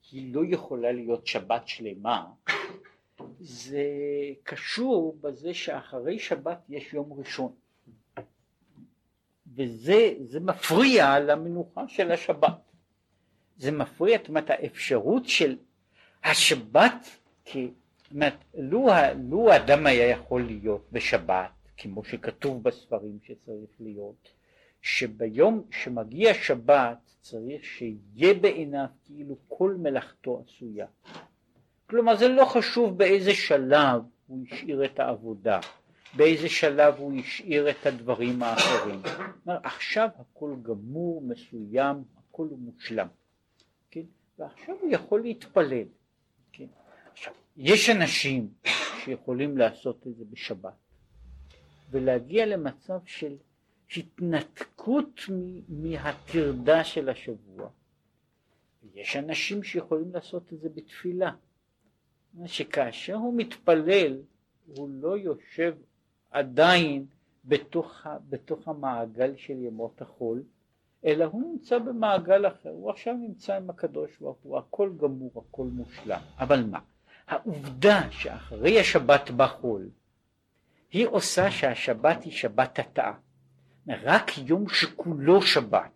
שהיא לא יכולה להיות שבת שלמה, זה קשור בזה שאחרי שבת יש יום ראשון. וזה מפריע למנוחה של השבת. זה מפריע, זאת אומרת האפשרות של השבת, כי אומרת, לו, לו האדם היה יכול להיות בשבת, כמו שכתוב בספרים שצריך להיות, שביום שמגיע שבת צריך שיהיה בעיניו כאילו כל מלאכתו עשויה. כלומר זה לא חשוב באיזה שלב הוא השאיר את העבודה, באיזה שלב הוא השאיר את הדברים האחרים. אומר, עכשיו הכל גמור, מסוים, הכל מושלם. כן? ועכשיו הוא יכול להתפלל. כן? עכשיו, יש אנשים שיכולים לעשות את זה בשבת ולהגיע למצב של התנתקות מהטרדה של השבוע. יש אנשים שיכולים לעשות את זה בתפילה. שכאשר הוא מתפלל הוא לא יושב עדיין בתוך, בתוך המעגל של ימות החול, אלא הוא נמצא במעגל אחר, הוא עכשיו נמצא עם הקדוש ברוך הוא, הכל גמור, הכל מושלם. אבל מה? העובדה שאחרי השבת בחול היא עושה שהשבת היא שבת התאה. רק יום שכולו שבת.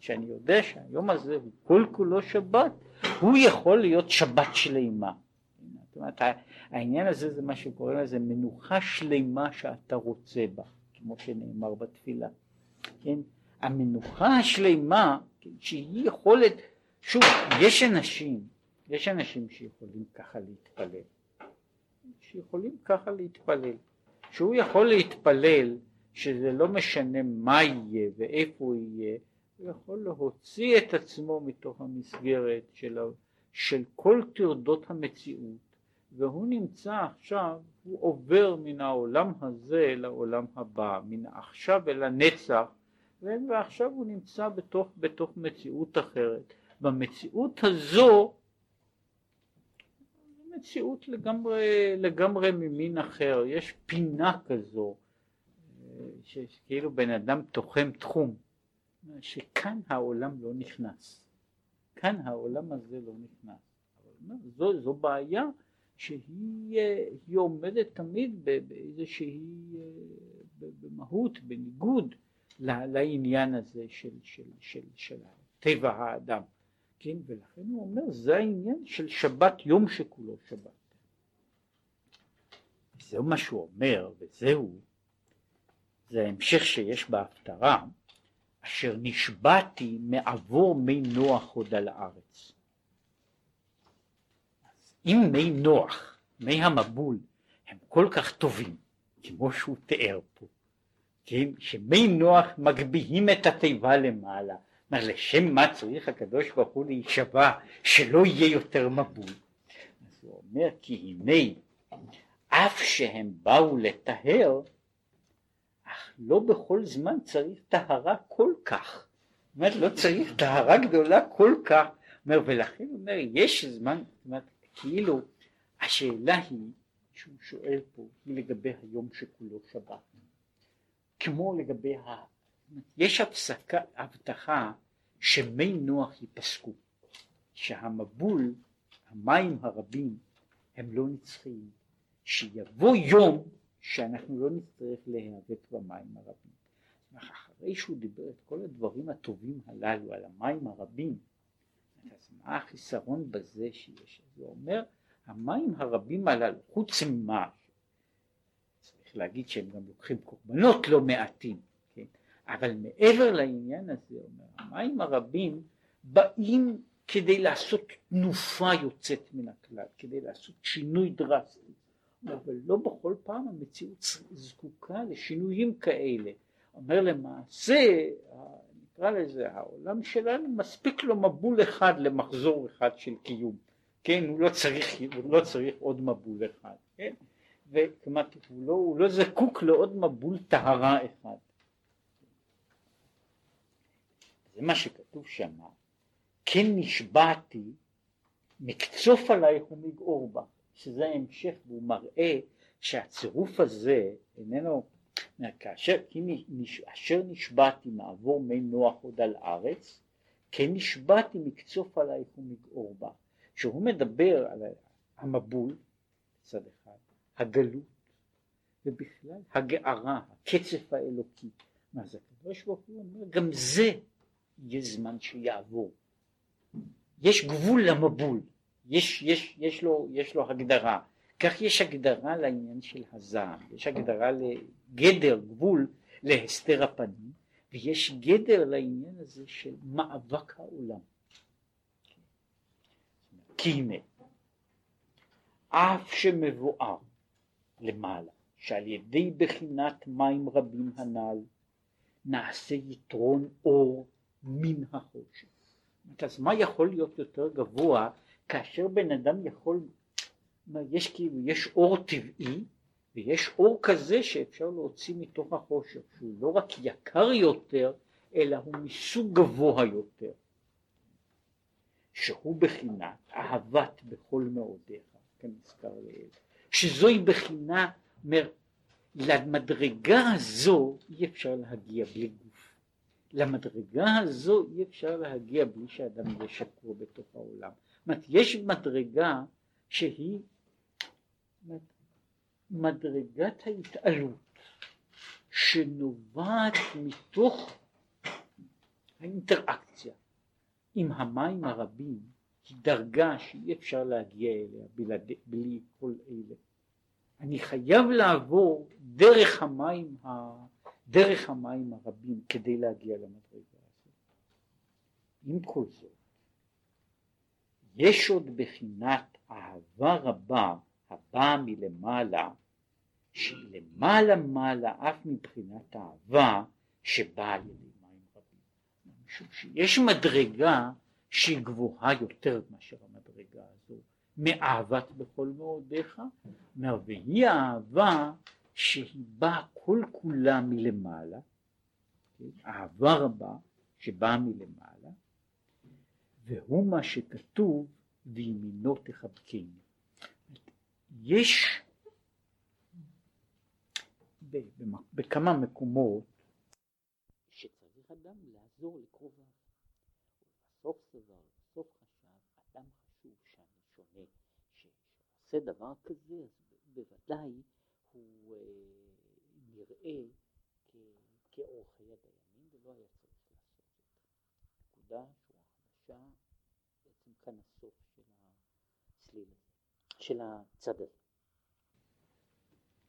שאני יודע שהיום הזה הוא כל כולו שבת, הוא יכול להיות שבת שלמה. אומרת, העניין הזה זה מה שקוראים לזה מנוחה שלמה שאתה רוצה בה, כמו שנאמר בתפילה. כן? המנוחה השלמה, כן, שהיא יכולת, שוב, יש אנשים, יש אנשים שיכולים ככה להתפלל, שיכולים ככה להתפלל, שהוא יכול להתפלל שזה לא משנה מה יהיה ואיפה הוא יהיה, הוא יכול להוציא את עצמו מתוך המסגרת של, של כל טרדות המציאות והוא נמצא עכשיו, הוא עובר מן העולם הזה לעולם הבא, מן העכשיו אל הנצח ועכשיו הוא נמצא בתוך, בתוך מציאות אחרת. במציאות הזו מציאות לגמרי, לגמרי ממין אחר, יש פינה כזו שכאילו בן אדם תוחם תחום, שכאן העולם לא נכנס, כאן העולם הזה לא נכנס. זו, זו בעיה שהיא עומדת תמיד באיזושהי, במהות, בניגוד לעניין הזה של, של, של, של טבע האדם, כן, ולכן הוא אומר זה העניין של שבת יום שכולו שבת. זהו מה שהוא אומר וזהו זה ההמשך שיש בהפטרה, אשר נשבעתי מעבור מי נוח עוד על הארץ. אם מי נוח, מי המבול, הם כל כך טובים, כמו שהוא תיאר פה, כן, שמי נוח מגביהים את התיבה למעלה, אומר לשם מה צריך הקדוש ברוך הוא להישבע שלא יהיה יותר מבול. אז הוא אומר כי הנה אף שהם באו לטהר אך לא בכל זמן צריך טהרה כל כך. זאת אומרת, לא צריך טהרה גדולה כל כך. אומר, ולכן אומר, יש זמן, זאת אומרת, כאילו, השאלה היא, שהוא שואל פה, היא לגבי היום שכולו שבת. כמו לגבי ה... יש הפסקה, הבטחה שמי נוח ייפסקו, שהמבול, המים הרבים, הם לא נצחיים, שיבוא יום שאנחנו לא נצטרך להיאבק במים הרבים. אחרי שהוא דיבר את כל הדברים הטובים הללו על המים הרבים, אז מה החיסרון בזה שיש? אז הוא אומר, המים הרבים הללו, חוץ ממה, צריך להגיד שהם גם לוקחים קורבנות לא מעטים, כן? אבל מעבר לעניין הזה, הוא אומר, המים הרבים באים כדי לעשות תנופה יוצאת מן הכלל, כדי לעשות שינוי דרסטי. אבל לא בכל פעם המציאות זקוקה לשינויים כאלה. אומר למעשה, נקרא לזה, העולם שלנו מספיק לו מבול אחד למחזור אחד של קיום, כן, הוא לא צריך, הוא לא צריך עוד מבול אחד, כן, וכמעט הוא לא, הוא לא זקוק לעוד מבול טהרה אחד. זה מה שכתוב שם, כן נשבעתי מקצוף עלייך ומגעור בך. שזה ההמשך והוא מראה שהצירוף הזה איננו כאשר אשר נשבעתי מעבור מי נוח עוד על ארץ כן נשבעתי מקצוף עלייך ומגעור בה שהוא מדבר על המבול מצד אחד הגלות ובכלל הגערה הקצף האלוקי. זה הקדוש ברוך הוא אומר גם זה יהיה זמן שיעבור. יש גבול למבול. יש, יש, יש, לו, יש לו הגדרה. כך יש הגדרה לעניין של הזעם, יש הגדרה לגדר, גבול להסתר הפנים, ויש גדר לעניין הזה של מאבק העולם. כי הנה, אף שמבואר למעלה, שעל ידי בחינת מים רבים הנ"ל, נעשה יתרון אור מן החושך. אז מה יכול להיות יותר גבוה כאשר בן אדם יכול, יש כאילו, יש אור טבעי ויש אור כזה שאפשר להוציא מתוך החושך, שהוא לא רק יקר יותר, אלא הוא מסוג גבוה יותר, שהוא בחינת אהבת בכל מאודיך, כנזכר לעיל, שזוהי בחינה, אומר, למדרגה הזו אי אפשר להגיע בלי גוף. למדרגה הזו אי אפשר להגיע בלי שאדם יהיה שקוע בתוך העולם. אומרת, יש מדרגה שהיא, מדרגת ההתעלות שנובעת מתוך האינטראקציה עם המים הרבים היא דרגה שאי אפשר להגיע אליה בלעדי, בלי כל אלה. אני חייב לעבור דרך המים, ה, דרך המים הרבים כדי להגיע למדרגה הזאת. עם כל זאת, יש עוד בחינת אהבה רבה הבאה מלמעלה, שלמעלה מעלה אף מבחינת אהבה שבאה על ידי מים רבים. משום שיש מדרגה שהיא גבוהה יותר מאשר המדרגה הזו, מאהבת בכל מאודיך, והיא האהבה שהיא באה כל כולה מלמעלה, כן? אהבה רבה שבאה מלמעלה, והוא מה שכתוב וימינו תחבקני. יש בכמה מקומות שצריך אדם לעזור לקרוביו. בסוף סבר, בסוף חשב, אדם חשוב שאני שונה, שעושה דבר כזה, אז בוודאי הוא אה, נראה כאורחי הדיינים ולא היה צריך לעשות את זה. נקודה שורה חדשה, בעצם כאן הסוף של הצליל הזה, של הצד הזה.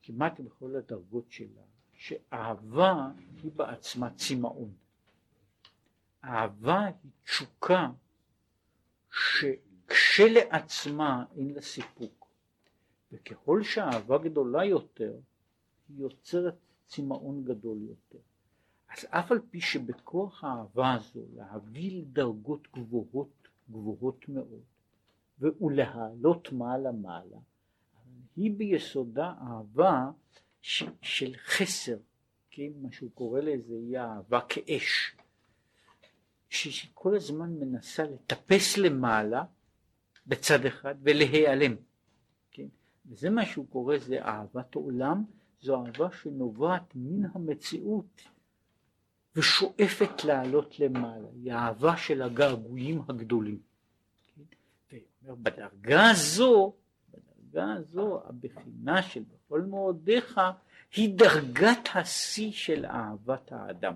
כמעט בכל הדרגות שלה, שאהבה היא בעצמה צמאון. אהבה היא תשוקה שכשלעצמה אין לה סיפוק, וככל שהאהבה גדולה יותר, היא יוצרת צמאון גדול יותר. אז אף על פי שבכוח האהבה הזו להביא לדרגות גבוהות, גבוהות מאוד, ולהעלות מעלה מעלה, היא ביסודה אהבה ש, של חסר, כן, מה שהוא קורא לזה היא אהבה כאש, שכל הזמן מנסה לטפס למעלה בצד אחד ולהיעלם, כן, וזה מה שהוא קורא זה אהבת עולם, זו אהבה שנובעת מן המציאות ושואפת לעלות למעלה, היא אהבה של הגעגועים הגדולים. בדרגה הזו בדרגה הזו הבחינה של בכל מאודיך היא דרגת השיא של אהבת האדם,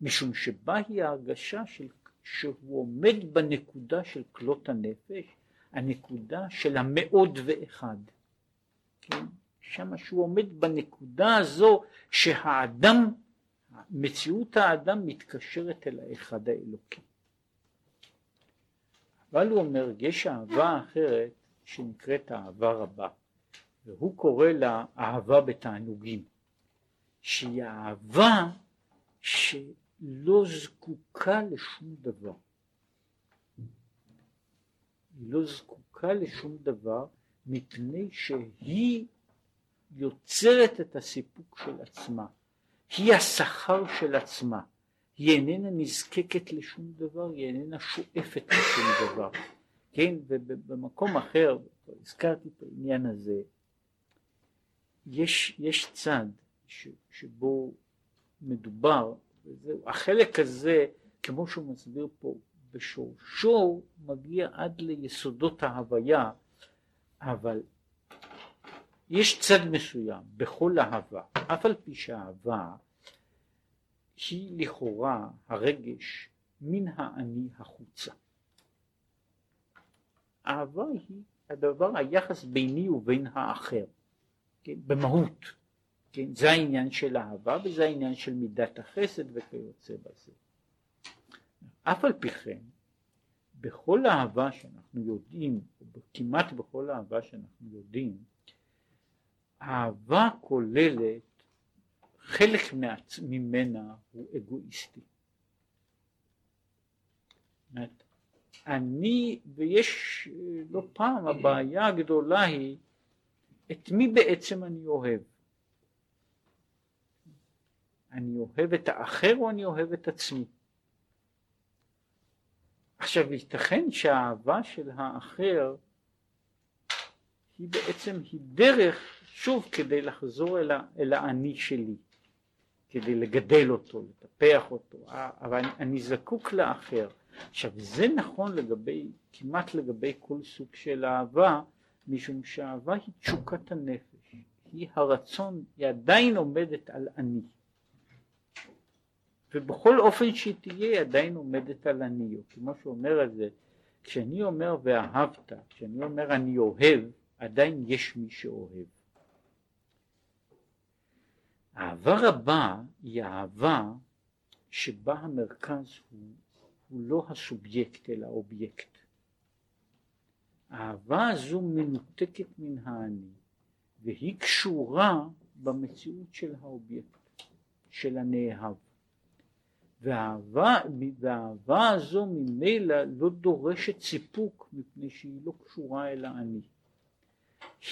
משום שבה היא ההרגשה של, שהוא עומד בנקודה של כלות הנפש, הנקודה של המאוד ואחד. כן? שם שהוא עומד בנקודה הזו שהאדם, מציאות האדם מתקשרת אל האחד האלוקי. אבל הוא אומר, יש אהבה אחרת שנקראת אהבה רבה, והוא קורא לה אהבה בתענוגים, שהיא אהבה שלא זקוקה לשום דבר. היא לא זקוקה לשום דבר מפני שהיא יוצרת את הסיפוק של עצמה, היא השכר של עצמה, היא איננה נזקקת לשום דבר, היא איננה שואפת לשום דבר. כן, ובמקום אחר, הזכרתי את העניין הזה, יש, יש צד ש, שבו מדובר, וזהו, החלק הזה, כמו שהוא מסביר פה, בשורשו מגיע עד ליסודות ההוויה, אבל יש צד מסוים בכל אהבה, אף על פי שהאהבה היא לכאורה הרגש מן האני החוצה. אהבה היא הדבר, היחס ביני ובין האחר, כן, במהות, כן, זה העניין של אהבה וזה העניין של מידת החסד וכיוצא בזה. אף על פי כן, בכל אהבה שאנחנו יודעים, כמעט בכל אהבה שאנחנו יודעים, אהבה כוללת, חלק. ממנה הוא אגואיסטי. אני, ויש לא פעם, הבעיה הגדולה היא את מי בעצם אני אוהב. אני אוהב את האחר או אני אוהב את עצמי. עכשיו ייתכן שהאהבה של האחר היא בעצם, היא דרך, שוב, כדי לחזור אל, אל האני שלי, כדי לגדל אותו, לטפח אותו, אבל אני, אני זקוק לאחר. עכשיו זה נכון לגבי, כמעט לגבי כל סוג של אהבה, משום שאהבה היא תשוקת הנפש, היא הרצון, היא עדיין עומדת על אני. ובכל אופן שהיא תהיה היא עדיין עומדת על אני, או כמו שאומר על זה, כשאני אומר ואהבת, כשאני אומר אני אוהב, עדיין יש מי שאוהב. אהבה רבה היא אהבה שבה המרכז הוא, הוא לא הסובייקט אלא האובייקט. האהבה הזו מנותקת מן האני והיא קשורה במציאות של האובייקט, של הנאהב. והאהבה, הזו ממילא לא דורשת סיפוק מפני שהיא לא קשורה אל האני.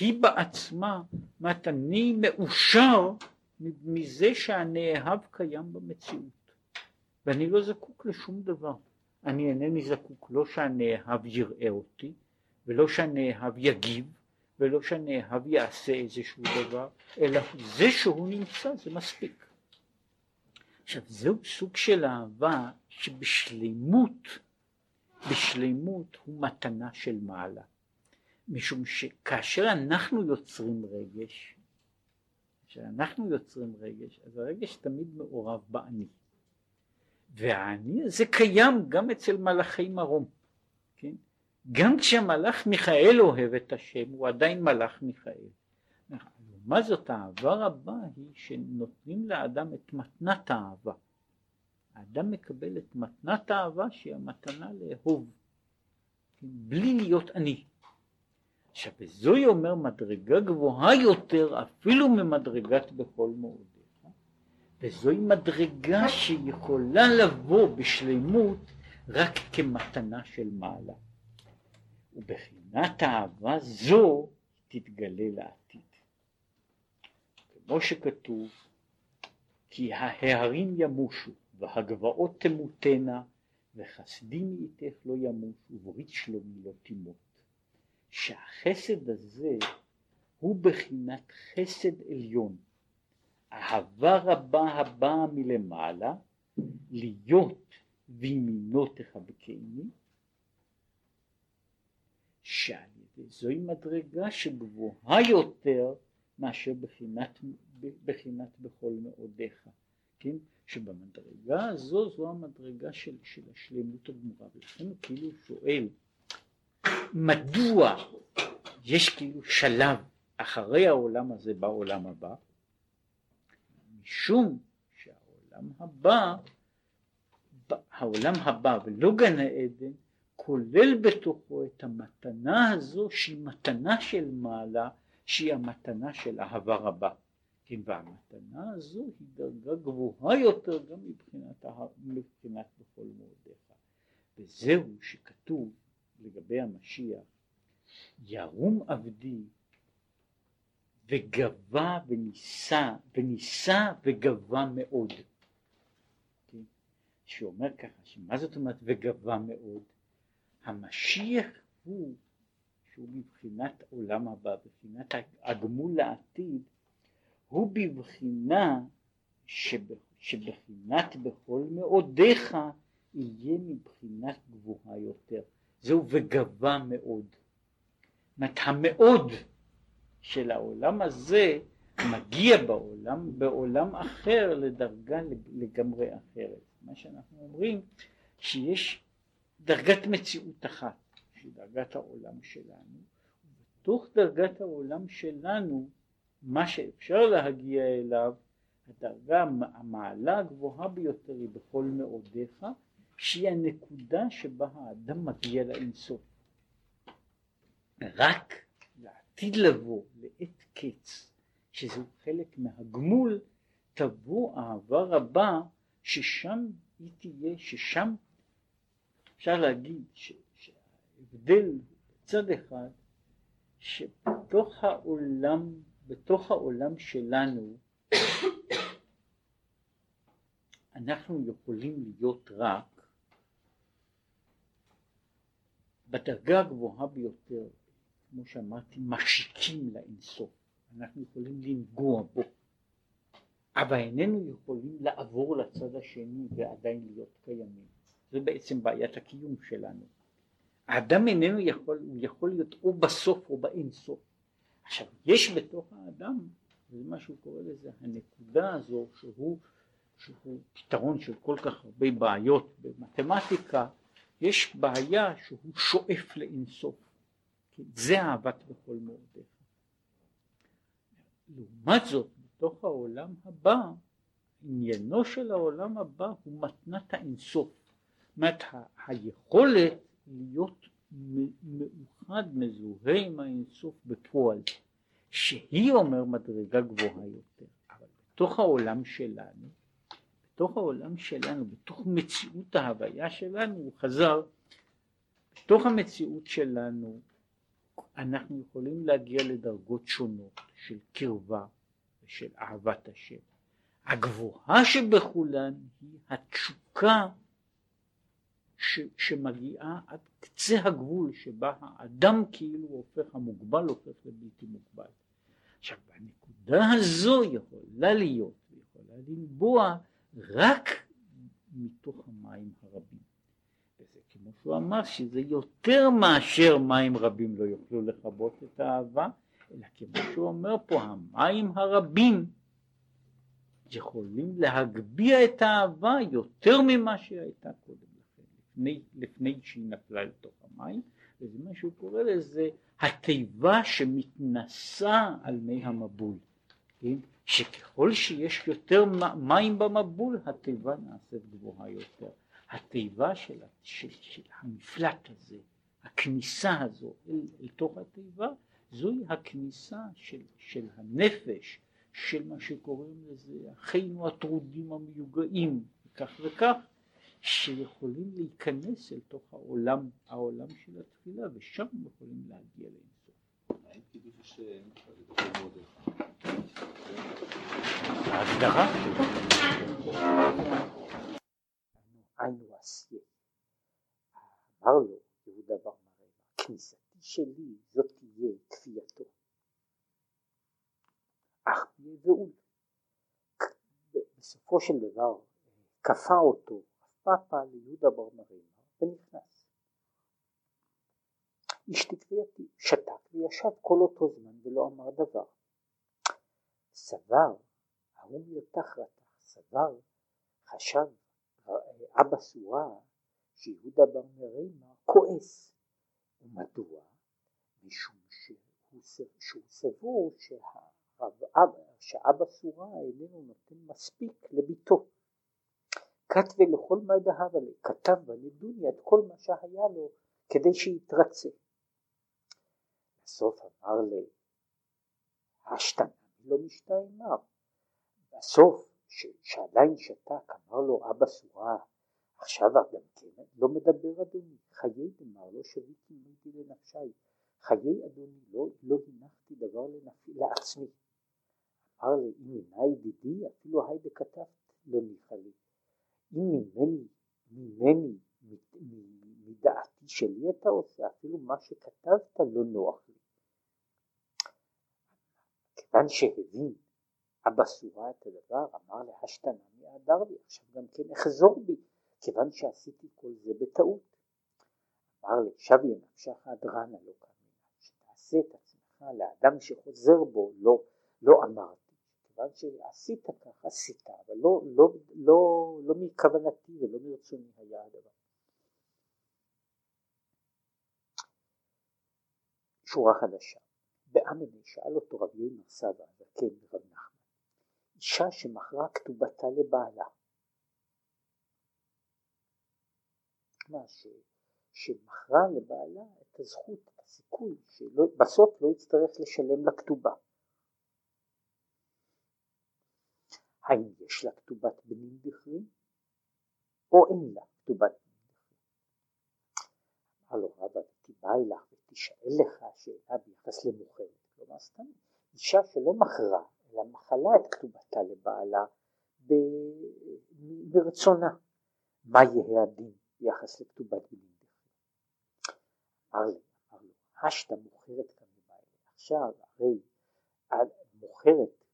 היא בעצמה, זאת אני מאושר מזה שהנאהב קיים במציאות ואני לא זקוק לשום דבר. אני אינני זקוק לא שהנאהב יראה אותי ולא שהנאהב יגיב ולא שהנאהב יעשה איזשהו דבר אלא זה שהוא נמצא זה מספיק. עכשיו זהו סוג של אהבה שבשלימות, בשלימות הוא מתנה של מעלה. משום שכאשר אנחנו יוצרים רגש, כשאנחנו יוצרים רגש, אז הרגש תמיד מעורב באני. והאני הזה קיים גם אצל מלאכי מרום, כן? גם כשהמלאך מיכאל אוהב את השם הוא עדיין מלאך מיכאל. לעומת זאת האהבה רבה היא שנותנים לאדם את מתנת האהבה. האדם מקבל את מתנת האהבה שהיא המתנה לאהוב, בלי להיות עני. עכשיו וזוהי אומר מדרגה גבוהה יותר אפילו ממדרגת בכל מאודיך, וזוהי מדרגה שיכולה לבוא בשלמות רק כמתנה של מעלה. ובחינת אהבה זו תתגלה לעתיד. כמו שכתוב, כי ההרים ימושו והגבעות תמותנה וחסדים איתך לא ימוש וברית שלומי לא תימות. שהחסד הזה הוא בחינת חסד עליון, אהבה רבה הבאה מלמעלה, להיות וימינו תחבקני, שעל ידי זוהי מדרגה שגבוהה יותר מאשר בחינת, בחינת בכל מאודיך, כן? שבמדרגה הזו זו המדרגה של, של השלמות הגמורה, ולכן הוא כאילו שואל מדוע יש כאילו שלב אחרי העולם הזה בעולם הבא? משום שהעולם הבא, העולם הבא ולא גן העדן, כולל בתוכו את המתנה הזו שהיא מתנה של מעלה, שהיא המתנה של אהבה רבה. כן, והמתנה הזו היא דרגה גבוהה יותר גם מבחינת, מבחינת בכל מאודיך. וזהו שכתוב לגבי המשיח, ירום עבדי וגבה ונישא, ונישא וגבה מאוד. כן? שאומר ככה, שמה זאת אומרת וגבה מאוד? המשיח הוא, שהוא מבחינת עולם הבא, בבחינת הגמול לעתיד, הוא בבחינה שבחינת בכל מאודיך יהיה מבחינת גבוהה יותר. זהו וגבה מאוד. זאת המאוד של העולם הזה מגיע בעולם, בעולם אחר לדרגה לגמרי אחרת. מה שאנחנו אומרים שיש דרגת מציאות אחת, שהיא דרגת העולם שלנו, ובתוך דרגת העולם שלנו מה שאפשר להגיע אליו, הדרגה, המעלה הגבוהה ביותר היא בכל מאודיך, שהיא הנקודה שבה האדם מגיע לאינסוף. רק לעתיד לבוא, לעת קץ, שזהו חלק מהגמול, תבוא אהבה רבה ששם היא תהיה, ששם אפשר להגיד שההבדל בצד אחד, שבתוך העולם, בתוך העולם שלנו, אנחנו יכולים להיות רק בדרגה הגבוהה ביותר, כמו שאמרתי, משיקים לאינסוף, אנחנו יכולים לנגוע בו, אבל איננו יכולים לעבור לצד השני ועדיין להיות קיימים. זה בעצם בעיית הקיום שלנו. האדם איננו יכול, הוא יכול להיות או בסוף או באינסוף. עכשיו, יש בתוך האדם זה מה שהוא קורא לזה הנקודה הזו שהוא, שהוא פתרון של כל כך הרבה בעיות במתמטיקה יש בעיה שהוא שואף לאינסוף. זה אהבת בכל מאודיך. לעומת זאת בתוך העולם הבא עניינו של העולם הבא הוא מתנת האינסוף. זאת אומרת היכולת להיות מאוחד מזוהה עם האינסוף בפועל שהיא אומר מדרגה גבוהה יותר. אבל בתוך העולם שלנו בתוך העולם שלנו בתוך מציאות ההוויה שלנו הוא חזר בתוך המציאות שלנו אנחנו יכולים להגיע לדרגות שונות של קרבה ושל אהבת השם הגבוהה שבכולן היא התשוקה ש, שמגיעה עד קצה הגבול שבה האדם כאילו הופך, המוגבל הופך לבלתי מוגבל. עכשיו בנקודה הזו יכולה להיות, יכולה לנבוע רק מתוך המים הרבים. וזה כמו שהוא אמר שזה יותר מאשר מים רבים לא יוכלו לכבות את האהבה, אלא כמו שהוא אומר פה המים הרבים יכולים להגביה את האהבה יותר ממה שהיא הייתה קודם לכן, לפני, לפני שהיא נפלה לתוך המים, וזה מה שהוא קורא לזה התיבה שמתנסה על מי המבול, כן? שככל שיש יותר מים במבול התיבה נעשית גבוהה יותר. התיבה של, של, של המפלט הזה, הכניסה הזו אל, אל תוך התיבה, זוהי הכניסה של, של הנפש, של מה שקוראים לזה אחינו הטרודים המיוגעים וכך וכך שיכולים להיכנס אל תוך העולם, העולם של התפילה ושם יכולים להגיע לאינסוף. ההגדרה היינו עשייה. אמר לו יהודה בר מראה, כניסתי שלי זאת תהיה כפייתו. אך בגאול. בסופו של דבר כפה אותו פאפה ליהודה בר מרימה ונכנס. השתיק שתק וישב כל אותו זמן ולא אמר דבר. סבר, ההוא ירתח רתח, סבר, חשב אבא סורה שיהודה בר מרימה כועס. ומדוע? משום שהוא סבור שה... שאבא סורה איננו נותן מספיק לביתו. כתבי לכל מה דהב עלי, כתב בנדוניה את כל מה שהיה לו כדי שיתרצה. בסוף אמר לי, השתנה לא משתיימר. בסוף, שעדיין שתק, אמר לו אבא סורה, עכשיו גם כן, לא מדבר אדוני, חיי דמר לא שביתי מידי לנפשי, חיי אדוני לא, לא הנחתי דבר לנפ... לעצמי. אמר לי, אם מנה ידידי, אפילו היידה כתבת לא ניחא לי. אם ממני, ממני, מדעתי שלי אתה עושה, אפילו מה שכתבת לא נוח לי. כיוון שהבין אבא סורה את הדבר, אמר להשתנה מהדר בי, עכשיו גם כן אחזור בי, כיוון שעשיתי כל זה בטעות. אמר לי, שבי נפשך הדרנה לא כאן, שתעשה את עצמך לאדם שחוזר בו, לא, לא אמרת. כיוון שעשית כך עשית אבל לא, לא, לא, לא מכוונתי ולא מרצוני היה הדבר. שורה חדשה באמיני שאל אותו רב יאיר סבא הזקן רב נחמן אישה שמכרה כתובתה לבעלה מה ש... שמכרה לבעלה את הזכות, את הסיכוי, שבסוף לא יצטרך לשלם לכתובה. האם יש לה כתובת בנים בכרי או אין לה כתובת בנים. אמר לו רבא תיבא אליך ותשאל לך שאלה ביחס למוכרת, כלומר סתם אישה שלא מכרה אלא מחלה את כתובתה לבעלה ברצונה, מה יהיה הדין ביחס לכתובת בכרי. אמר לי, אמר לו, השתא מוכרת לבעלה, עכשיו הרי מוכרת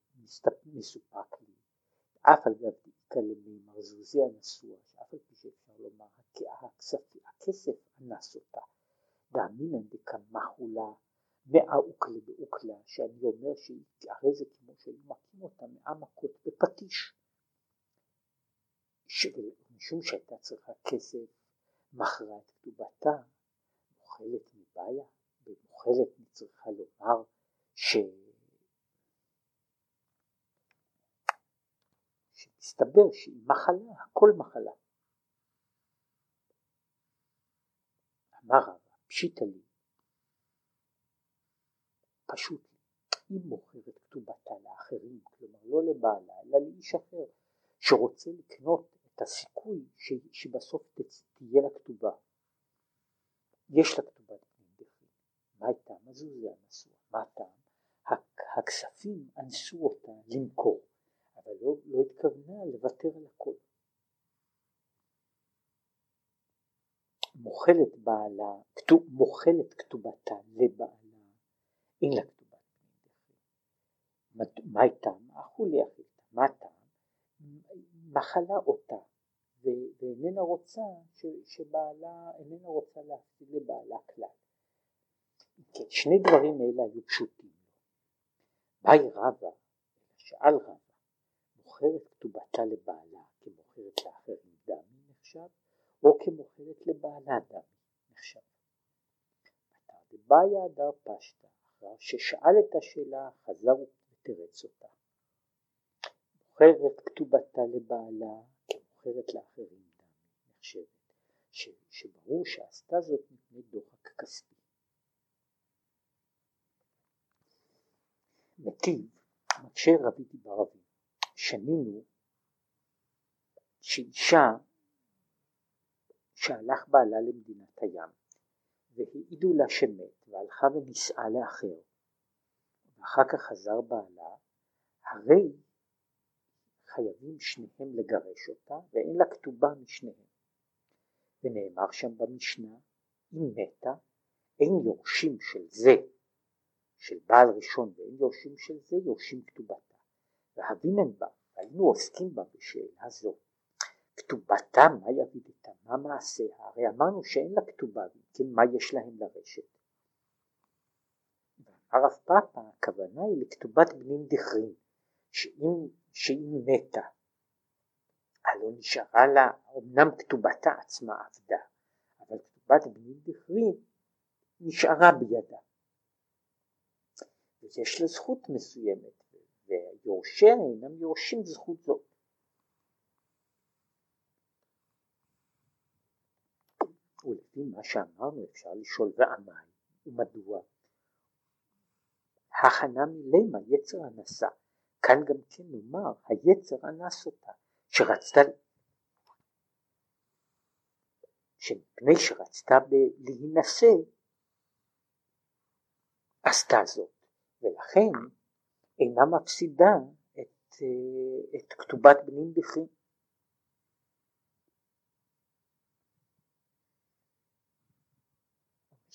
מסופק לי. אף על גב דאיכא למימר זוזי הנשוא, שאף על פי שאפשר לומר הכסף אנס אותה, דאמינן דקמחולה מאוקלה באוקלה, שאני אומר שהרי זה כמו שהיו פטיש. משום שהייתה צריכה כסף, מכרה את כתובתה, מוכלת מבעיה, ומוכלת צריכה לומר ש... שמסתבר שהיא מחלה, הכל מחלה. אמר רב, פשיטה לי, פשוט היא מוכרת כתובתה לאחרים, כלומר לא לבעלה, אלא לאיש אחר, שרוצה לקנות את הסיכוי ש, שבסוף תהיה לה כתובה. יש לה פנים מה הייתה? מה זה הנשוא? מה הטעם? הכספים אנסו אותה למכור, אבל לא, לא התכוונה לוותר על הכל. מוכלת בעלה, מוכלת כתובתה לבעלה, אין לה כתובת מה הייתה? אכולי אכילתה, מה הטעם? מחלה אותה ואיננה רוצה ש, שבעלה, איננה רוצה להפסיד לבעלה כלל. כן, שני דברים אלה היו פשוטים. באי רבא, שאל רבא, מוכרת כתובתה לבעלה כמוכרת לאחרים דמי נחשב, או כמוכרת לבעלה דמי נחשב. דבעיה הדר פשטה, אחר ששאל את השאלה חזר ותרץ אותה. מוכרת כתובתה לבעלה כמוכרת לאחרים נחשבת, שברור שעשתה זאת מפני דוחק כספי. מטיב, מקשה רבי ברבי, שנינו שאישה שהלך בעלה למדינת הים והעידו לה שמת והלכה ונישאה לאחר ואחר כך חזר בעלה, הרי חייבים שניהם לגרש אותה ואין לה כתובה משניהם. ונאמר שם במשנה, אם מתה, אין יורשים של זה של בעל ראשון ואין יורשים של זה יורשים כתובתה. והבינן בה, היינו עוסקים בה בשאלה זו. כתובתה, מה יבידתה, מה מעשיה? הרי אמרנו שאין לה כתובה, כן, מה יש להם לרשת? ואמר רב פאפא, הכוונה היא לכתובת בנים דכרין, שאם, שאם מתה, הלא נשארה לה, אמנם כתובתה עצמה עבדה, אבל כתובת בנים דכרין נשארה בידה. יש לה זכות מסוימת, ויורשיה אינם יורשים זכות זאת. ולפי מה שאמרנו אפשר לשאול ועמי ומדוע. הכנה מלמה יצר הנשא, כאן גם כן נאמר היצר אנס אותה, שרצתה, שמפני שרצתה להינשא עשתה זאת. ולכן אינה מפסידה את, אה, את כתובת בנים בכי.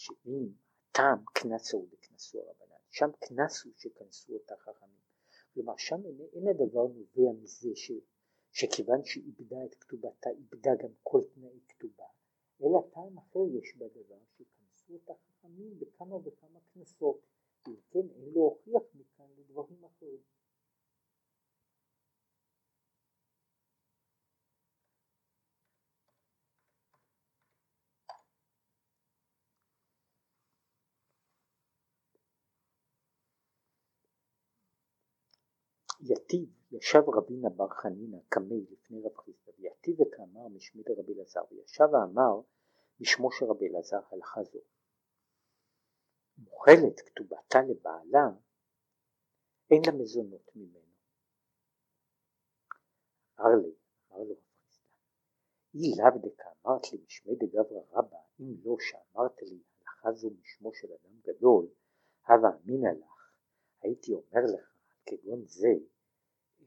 שאם טעם קנסו וקנסו הרבנן, שם קנסו שכנסו אותה חכמים. כלומר שם אין, הדבר נובע מזה ש, שכיוון שאיבדה את כתובתה, איבדה גם כל תנאי כתובה, אלא טעם אחר יש בדבר שכנסו אותה חכמים בכמה וכמה כנסות. אם כן אין להוכיח מכאן לדברים אחרים. יתיב ישב רבינה בר חנינא קמי לפני רב חיסדא ויתיב וכאמר משמי דרבי אלעזר וישב ואמר בשמו של רבי אלעזר הלכה זו מוכלת כתובתה לבעלה, אין לה מזונות ממנו. אמר לי, אמר לו רב חיסדא, אי לאו דקה אמרת לי משמי דגברא רבא, אם לא שאמרת לי הלכה זו משמו של אדם גדול, הווה אמינא לך, הייתי אומר לך כגון זה,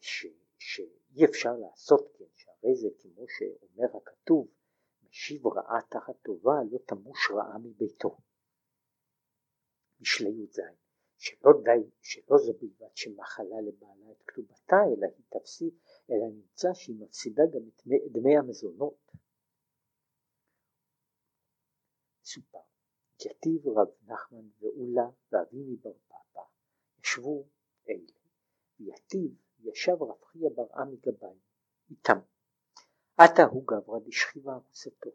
ש, שאי אפשר לעשות כן, שהרי זה כמו שאומר הכתוב, משיב רעה תחת טובה לא תמוש רעה מביתו. משלי י"ז, שלא די, שלא זו בלבד שמחלה לבעלה את כתובתה, אלא היא תפסיד, אלא נמצא שהיא מפסידה גם את דמי, המזונות. סופר, יתיב רב נחמן ואולה ואבימי בר פאפא ישבו אלה, ויתיב ישב רב חייא בר עמי גבאי איתם. עתה הוא גברא דשכיבה ארוסתו.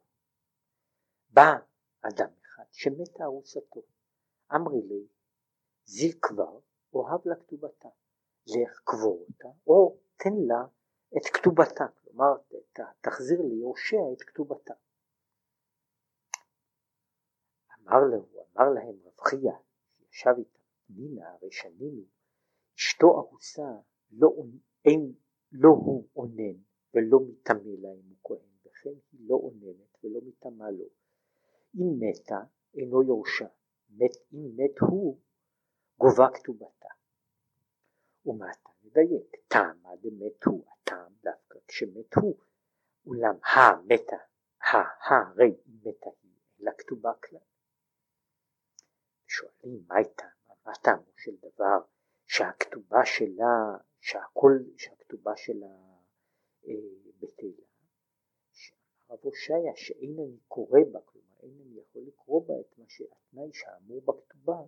בא אדם אחד שמתה ארוסתו. אמרי לי זיל כבר אוהב לה כתובתה. לך קבור אותה או תן לה את כתובתה. כלומר תחזיר ליורשיה את כתובתה. אמר לו, אמר להם רב חייא, שישב איתם, נינה הרי שנינו, אשתו ארוסה לא, אין, לא הוא אונן ולא מטמא לה אם הוא כהן, וכן היא לא אוננת ולא מטמא לו. אם מתה אינו יורשה, מת, אם מת הוא גובה כתובתה. ומעתה נדייק, טעמה דמת הוא, הטעם דווקא כשמת הוא, אולם המתה, הרי מתה היא, אלא כתובה כלל. שואלים מה הייתה, מה טעמו של דבר שהכתובה שלה, שהכל, שהכתובה שלה אה, בטלה, שאמר רב הושעיה שאין אני קורא בה, כלומר אין אני יכול לקרוא בה את מה שהתנאי שאמור בכתובה,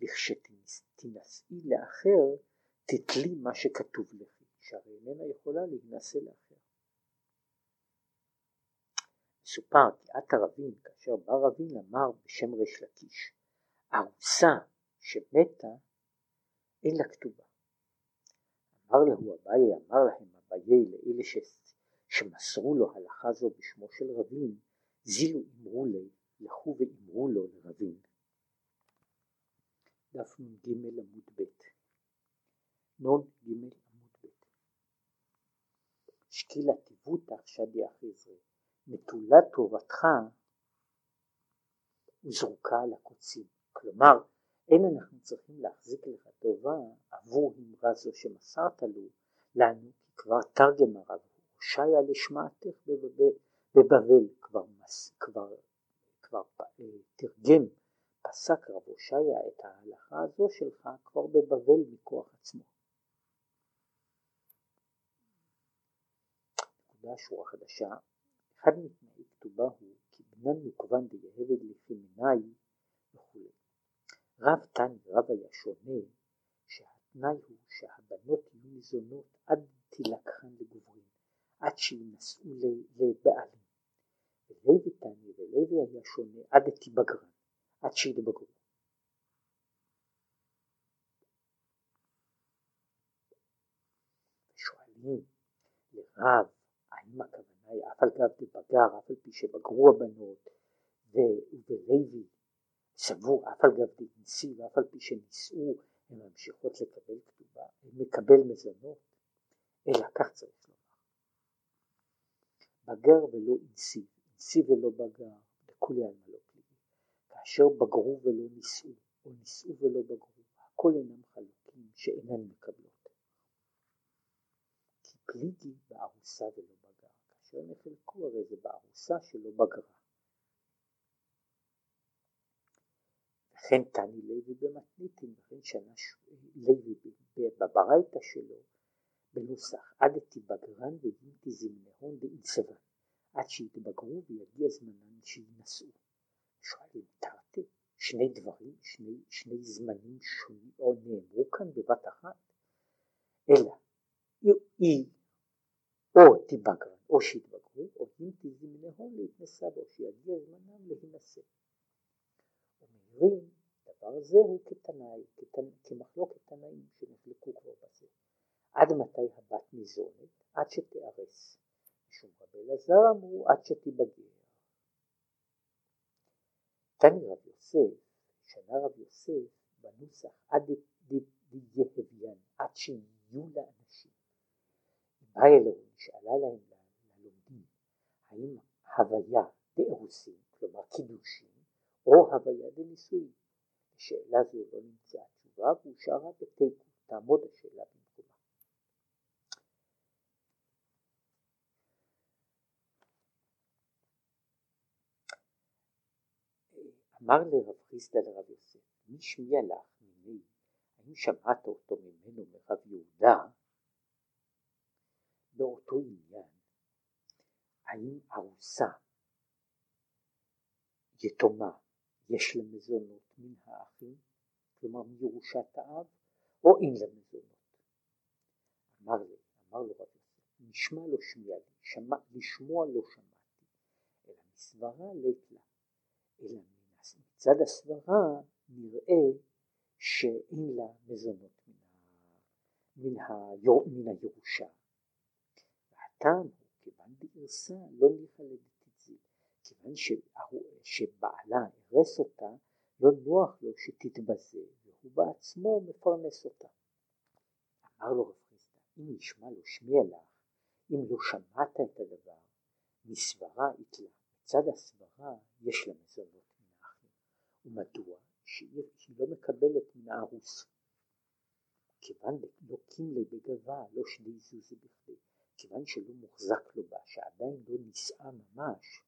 לכשתינשאי לאחר תתלי מה שכתוב לך, שהרי איננה יכולה להינשא לאחר. מסופר כי את הרבין, כאשר בא רבין אמר בשם ריש לקיש, ארוסה שמתה אין לה כתובה. אמר להו אביי, אמר להם אביי לאלה ש... שמסרו לו הלכה זו בשמו של רבין, זילו אמרו לי, לכו ואמרו לו לרבין. דף נ"ג עמוד ב' נ"ג עמוד ב' שקילה טיבותך שדי אחזרי נטולת טובתך וזרוקה על הקוצים. כלומר אין אנחנו צריכים להחזיק לך טובה עבור אמרה זו שמסרת לו לנו כבר תרגם הרב הושעיה לשמעתך בבבל כבר, כבר, כבר אה, תרגם פסק רב הושעיה את ההלכה הזו שלך כבר בבבל מכוח עצמו. נקודה שורה חדשה, אחד מתנאי כתובה הוא כי בנן נוקבן דיהבד לפי מנאי וכולי. רב תני רב היה שונה שהתנאי הוא שהבנות יהיו ניזונות עד תילקחן לגוברין, עד שיינשאו לבעלים. ולוי תני ולוי היה שונה עד תיבגרן, עד שיתבגרו. שואלים לרב האם הכוונה היא אף על גב דבגר, אף על פי שבגרו הבנות, ולוי סבור אף על גב דאינסי ואף על פי שנישאו הן ממשיכות לקבל כתובה, מקבל מזונות, אלא כך צריך לומר. בגר ולא אינסי, אינסי ולא בגר, לכולי על מה לא פלילי. כאשר בגרו ולא נישאו, או נישאו ולא בגרו, הכל אינם חלוקים שאינן מקבלות. כי פליגי בארוסה ולא בגר, כאשר נחלקו הרי זה בארוסה שלא בגרה. וכן תני לוי במתניתין, וכן שנה לוי בברייתא שלו בנוסח עד תיבגרן וימתי זמנהון דאינסבן עד שיתבגרו ויגיע זמנן שיינשאו. שואלים תרתי שני דברים, שני, שני זמנים שונים או נאמרו כאן בבת אחת, אלא היא או תיבגרן או שיתבגרו או אם תזמנהון להתנסה בו שיגיע זמנם להינשא. אומרים דבר זה הוא כתנאי, כמחלוקת תנאים שנחלקו כבר בזה. עד מתי הבת ניזונת? עד שתיארס. משום רבי אלעזר אמרו עד שתיבגר. תני רב יוסף, שנה רב יוסף בנוסח עד דיהביין, עד שיהיו לאנשים. בא אלוהים, שאלה להם ללומדים, האם הוויה דארוסים, כלומר קידושים, או הוויה דנישואין. לשאלה זו לא נמצאה תשובה והושארה בתיקו, תעמוד השאלה במקומה. אמר לרב חיסדא לרב יוסף, מי שמיע לך ממני, האם שמעת אותו ממנו מרב יהודה, באותו עניין, האם ארוסה יתומה יש לה מזונות מן האחים, כלומר מירושת האב, או אין לה מזונות. אמר לי, אמר לו רב יוסף, נשמע לא שמיע שמע, לשמוע לא שמעתי, אלא מסברה לית לה, אלא מצד הסברה נראה שאין לה מזונות מן, מן, מן הירושה. והטעם כיוון דערסה לא ניחא לדתיציל, כיוון שבעלה הרס אותה לא נוח לו שתתבזה והוא בעצמו מפרנס אותה. אמר לו רב חיסדא, אם נשמע לו שמיע לך, אם לא שמעת את הדבר, מסברה יתלה. מצד הסברה יש לה מזונות האחים. ומדוע? שהיא לא מקבלת מן הארוס. כיוון לא קימלי בגבה, לא שדי זוזי בכדי, כיוון שלא מוחזק לו בה, שעדיין לא נישאה ממש,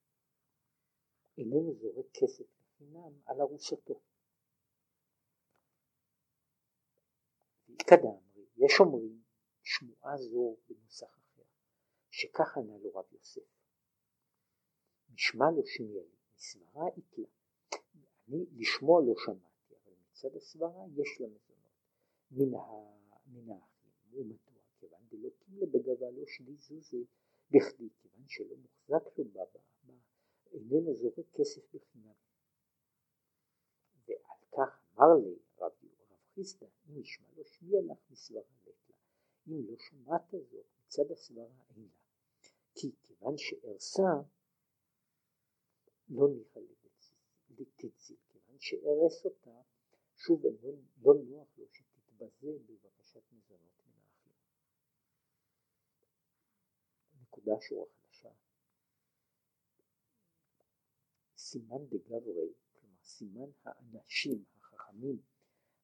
איננו זורק כסף לחינם על ארוסתו. ואיכא יש אומרים שמועה זו בנוסח אחר, שכך ענה לו רב יוסף. נשמע לו שמיע לי, מסברה איתלה. אני לשמוע לא שמעתי, אבל מצד הסברה יש לה מזונות. מן, האחים, ומדוע? כיוון דלא קימלה בגבה לא שדי זוזי בכדי, כיוון שלא מוחזק לו בה, איננו זורק כסף בחינם. ועל כך אמר לי רב, רב חיסדא, אם נשמע לו שמיע לך מסברה לתלה. אם לא שמעת זאת, מצד הסברה אין. כי כיוון שארסה לא ניחא לתציל, כיוון שארס אותה, שוב לא, לא נוח לו שתתבזה בבקשת מזונות מן האחים. נקודה שורה חדשה. סימן דגברי, כלומר סימן האנשים החכמים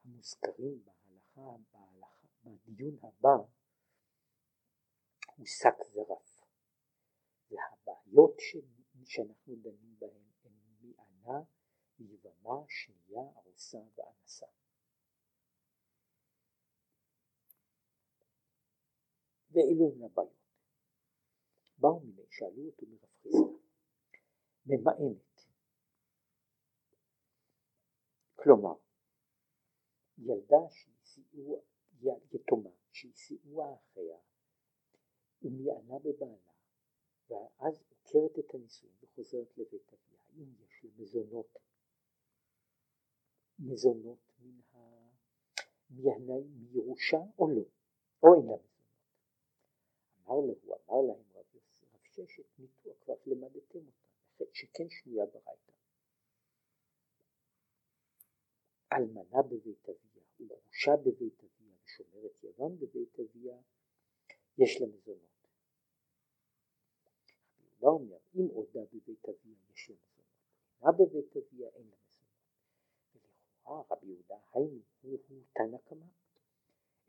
המוזכרים בהלכה, בהלכה בדיון הבא, הוא שק זרף. והבעיות שאנחנו דנים בהן הן מענה, יבמה, שנייה, ארוסה ואנסה. ואלו הן הבעיות. באו מיני, שאלו אותו מרב ממאנת. כלומר, ילדה שהסיעו, יתומה, שהסיעוה אחיה, ומענה בבעלה, ואז עוקרת את הנישואין וחוזרת לבית אביה, האם יש לה מזונות, מזונות מן ה... מירושה או לא, או אין לה מזונות. אמר לו, אמר להם רב, ששת, מיתו כבר למדתם אותה, שכן שנויה ברייתא. אלמנה בבית אביה וגרושה בבית אביה ושומרת יוון בבית אביה, יש לה מזונות. יהודה אומר, אם עודה בבית אביה יש לה מזונות, אינה בבית אביה אין לה מזונות. ולכאורה רבי יהודה היינו הוא תנא קמא,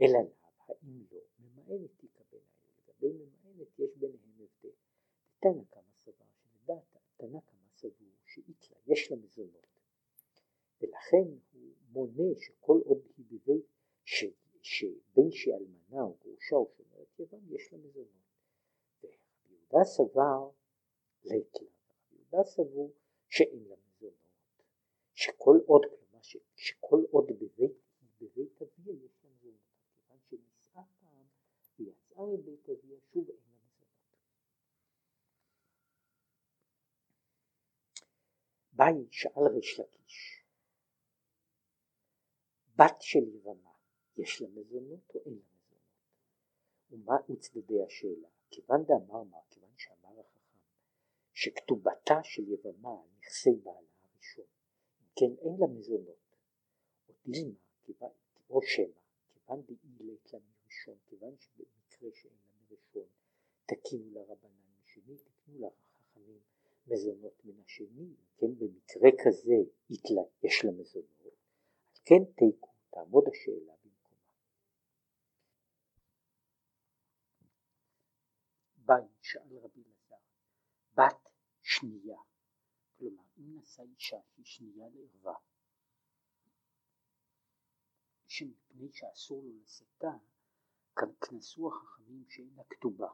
אלא לאו האם לא, ממאנת תקבל האלה, לגבי ממאנת יש ביניהם הבדל. תנא קמא סבר שלדעת תנא קמא סבור שאיתלה יש לה מזונות, ולכן מונה שכל עוד היא בבית, שבין שאלמנה או גרושה או שומרת יוון יש לה מזונות. ויהודה סבר ליתלה, יהודה סבור שאין לה מזונות, שכל עוד, כלומר שכל עוד בבית, בבית אביה יש לה מזונות, כיוון שנישאה פעם ויצאה מבית אביה שוב אין לה מזונות. ביי שאל ריש לקיש בת של יבמה יש לה מזונות או אין לה מזונות? ומה וצדדי השאלה? כיוון דאמר מה, כיוון שאמר החכם שכתובתה של יבמה על נכסי בעלה הראשון, כן אין לה מזונות, או דילמה, או שמא, כיוון דאילת לה מראשון, כיוון שבמקרה שאין לה מראשון, תקינו לרבנן משני, תקנו לחכמים מזונות מן השני, כן במקרה כזה יש לה מזונות, כן תיקו, תעמוד השאלה במקומה. ביי, שאל רבי אלעזר, בת שנייה, כלומר אם נשא אישה שהיא שנייה לערווה, שמפני שאסור לו לשאתה, כנסו החכמים שאין לה כתובה.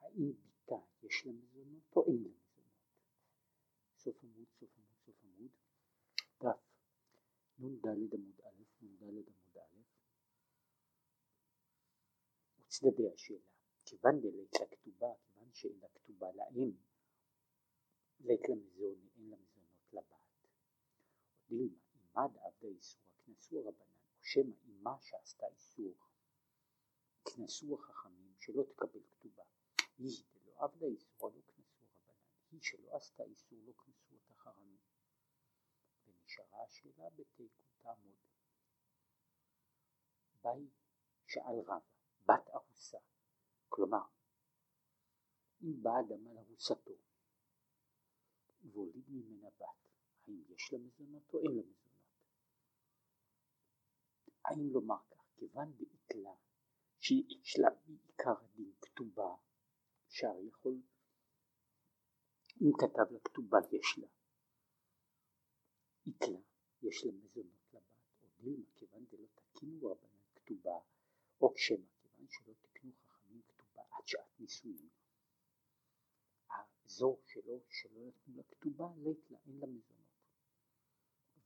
האם ביתה יש לה מזונות או אין לה מזונות? סוף עמוד, סוף עמוד, סוף עמוד, דף נ"ד עמוד א', נ"ד עמוד א', צדדי השאלה, כיוון דלית לכתובה, כיוון שאין לה כתובה לאם, לית למזון, אין לה מזונות לבת. דילמה, עמד עבדה איסור, הכנסו הרבנן, או שמא אמה שעשתה איסור, כנסו החכמים שלא תקבל כתובה. היא דלא עבדה איסור, לא כנסו רבנן, היא שלא עשתה איסור, לא כנסו אותה חכמים. ונשארה השאלה בתיקו תעמוד. באי שאל רבא, בת ארוסה, כלומר, אם בא אדם על ארוסתו והוליד ממנה בת, האם יש לה מזונות או אין לה מזונות? האם לומר כך, כיוון דאיתלה שיש לה בעיקר הדין כתובה, שהרי יכול, אם כתב לה כתובה יש לה, איתלה יש לה מזונות לבת, או דילמה כיוון דלא תקינו רבנן כתובה, או שמא כיוון שלא תקנו חכמים כתובה עד שעת נישואין, זו שלא, שלא נתנו לה כתובה, לית לה, אין לה מזונות.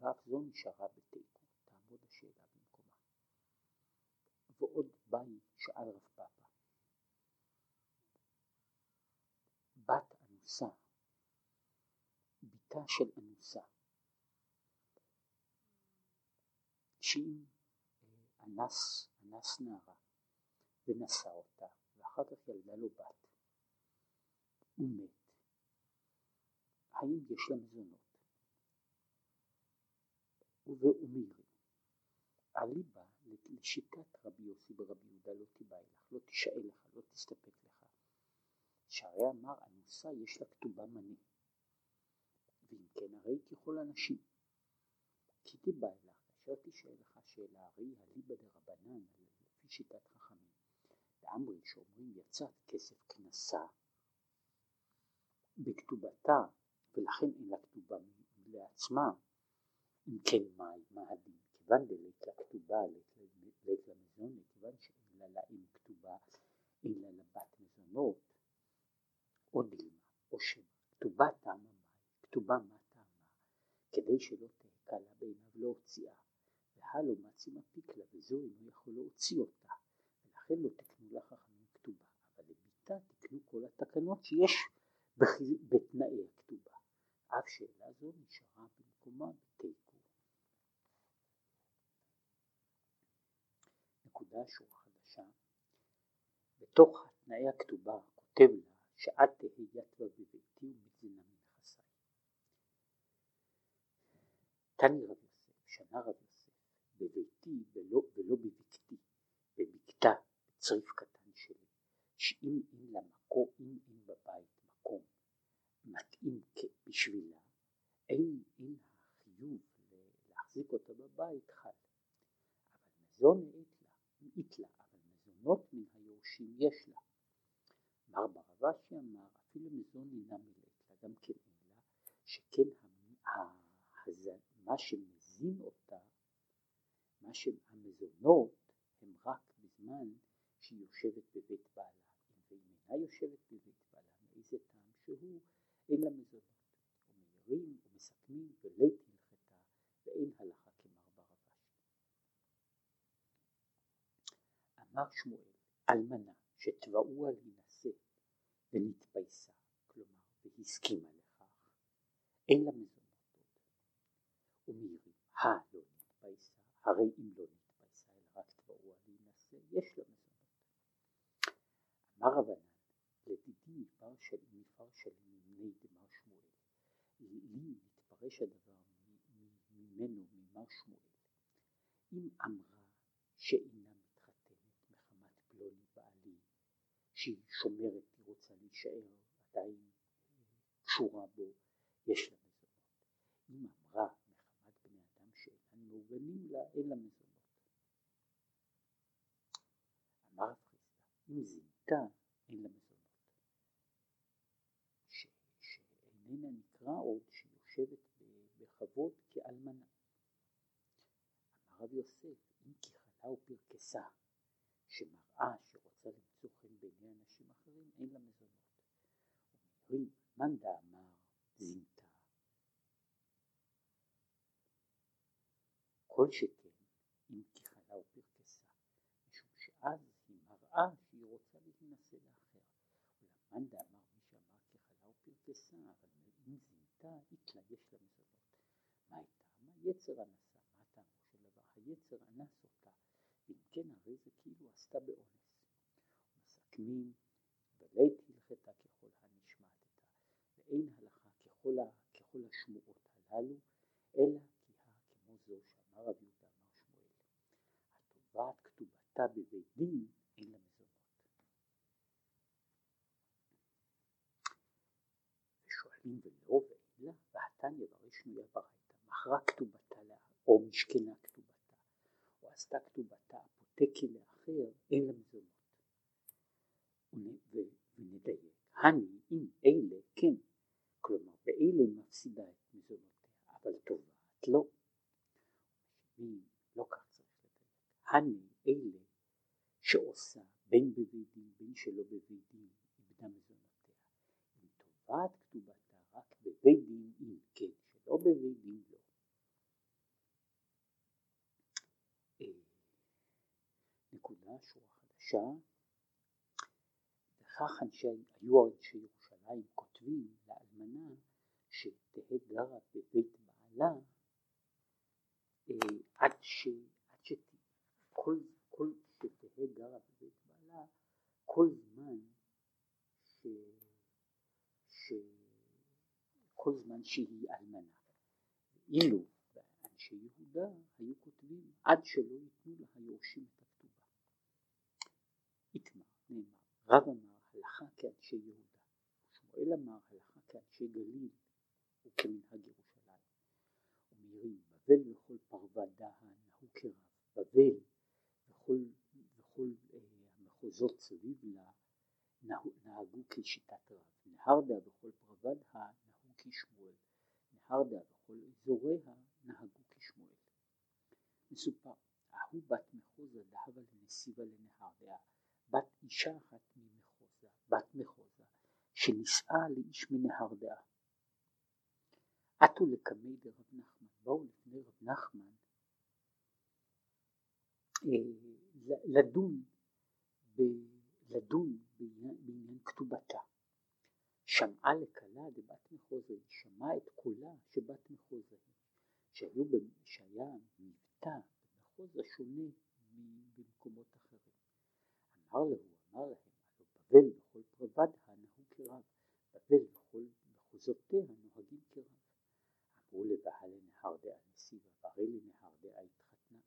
ואף זו נשארה בתיקו, תעמוד השאלה במקומה. ועוד באי שאל רב פאפה, בת אנוסה, בתה של אנוסה, שאם אה, אנס, אנס נערה ונשא אותה ואחר כך ילדה לו בת, הוא מת, האם יש לה מזונות? ובאומירי, אליבא לשיטת רבי יוסי ברבי יהודה לא תיבאי לך, לא תישאל לך, לא תסתפק לך. שהרי אמר אנוסה יש לה כתובה מנה, ואם כן הרי ככל הנשים. כי תיבאי לך, כאשר תישאל לך שאלה, הרי הליבא דרבנן, לפי שיטת חכמים, דאמרי שאומרים יצאת כסף כנסה בכתובתה ולכן אין לה כתובה לעצמה, אם כן מה, מה הדין? כיוון דלית לה כתובה, לית לה מזונות, כיוון שאין לה לאם כתובה, אין לה לבת מזונות, או דילמה, או שמא, כתובה טעמה כתובה מה טעמה, כדי שלא תהקה לה בעיניו להוציאה, והלו מצי מפיק לה, וזו אינו יכול להוציא אותה, ולכן לא תקנו לה חכמים כתובה, אבל לביתה תקנו כל התקנות שיש בתנאי הכתובה. אף שאלה זו נשארה במקומה בתיקו. נקודה שורה חדשה, בתוך תנאי הכתובה כותב לה שאת תהי יתווה בביתי ומזינה מנכסי. תני רב יוסף, שנה רב יוסף, בביתי ולא, ולא בבקתי, בבקתה, בצריף קטן שלי, שאם אין לה מקום, אם אין בבית מקום מתאים בשבילה, אין, אין החיוב להחזיק אותה בבית חל. אבל מזון מאית לה, אבל מזונות מן היורשים יש לה. מר ברבשי אמר, אפילו מזון אינה מילאת לה, גם כן אין לה, שכן מה שמזין אותה, מה שהמזונות הם רק בזמן שהיא יושבת בבית בעלה. אם אינה יושבת בבית בעלה, מאיזה טעם שהוא אין לה מזונות, ומעירים ומסכמים ולית הלכתה ואין הלכה כמר ברבש. אמר שמואל, אלמנה שתבעוה להינשא ונתפייסה, כלומר והסכימה לכך, אין לה מזונות. ומעירים, הרי אם לא נתפייסה אלא רק תבעוה להינשא, יש לה מזונות. אמר רבנן, לדידי מפר של מפר של מימי דמר שמואל. לי מתפרש הדבר ממנו ממר שמואל. אם אמרה שאינה מתחתנת מחמת פלוני בעלי, שהיא שומרת, היא רוצה להישאר עדיין קשורה בו, יש לה מזונות. אם אמרה מחמת בני אדם שאינם מעוגנים לה, אין לה מזונות. אמר פריסטה, אם זינתה, אין לה מזונות. איננה נקרא עוד שיושבת בכבוד כאלמנה. אמר רב יוסף, אם כי חלה ופרקסה, שמראה שרוצה למצוא חן בעיני אנשים אחרים, אין לה מזונות. אומרים, מאן דאמר זינתה. כל שכן, מראה שהיא רוצה להתנשא לאחר. ולמאן דאמר מי שאמר ככלה ופרקסה, אבל אם זינתה, התלייש למזונות. מה הייתה? מה יצר הנסה? מה טעמו של דבר? היצר אנס אותה. אם כן, הרי זה כאילו עשתה באונס. מסכמים, ולית הלכתה ככל הנשמעתתה, ואין הלכה ככל, ככל השמועות הללו, אלא כי כמו זו שאמר רבי יהודה אמר שמואל, התובעת כתובתה בבית דין לה, והתניא ברי שנויה ברייתא, מכרה כתובתה לה, או משכנה כתובתה, או עשתה כתובתה אפוטקי לאחר, אין לה מזונות. ונדייק, הני אם אלה כן, כלומר באלה מפסידה את מזונותיה, אבל תובעת לא. לא כך צריך לדייק, הני אלה שעושה בין בבית דין בין שלא בבית דין איבדה מזונותיה. אם כתובתה רק בבית דין אם בבית דין לא. נקודה שורה חדשה וכך אנשי, היו אנשי ירושלים כותבים לאלמנה שתהא גרה בבית בעלה אה, עד ש... עד שכל כל שתהא גרה בבית בעלה כל זמן ש... ש... כל זמן שהיא אלמנה. אילו אנשי יהודה היו כותבים עד שלא ייתנו לה היורשים את הכתובה. רב אמר הלכה כאנשי יהודה. שמואל אמר הלכה כאנשי גליל וכמנהג ירושלים. ומעירים בבל וכל פרווה דהה נהוג כרב. בבל וכל, וכל אה, המחוזות סביב לה נהגו כשיטת רב. נהרדה וכל פרווה דהה נהוג כשמואל. נהרדה וכל אזוריה נהגו כשמואל. מסופר, ההוא בת מחוזה דהבה לנסיבה לנהרדה, בת אישה אחת ממחוזה. בת מחוזה, שנישאה לאיש מנהרדעה. עטו לקמי דרב נחמן, באו לפני רב נחמן אה, לדון, לדון בעניין כתובתה. שמעה לכלה דבת מחוזה, היא שמעה את קולה שבת מחוזה, שהיו, שהיה מבטא במחוזה שונה במקומות אחרים. אמר לו, אמר להם, בבל וכל פרבד הנהוג כרב, בבל וכל מחוזותיה נוהגים כרב. אמרו לבעל לנהר דעה נסיבה, והרי לנהר דעה התחתנה.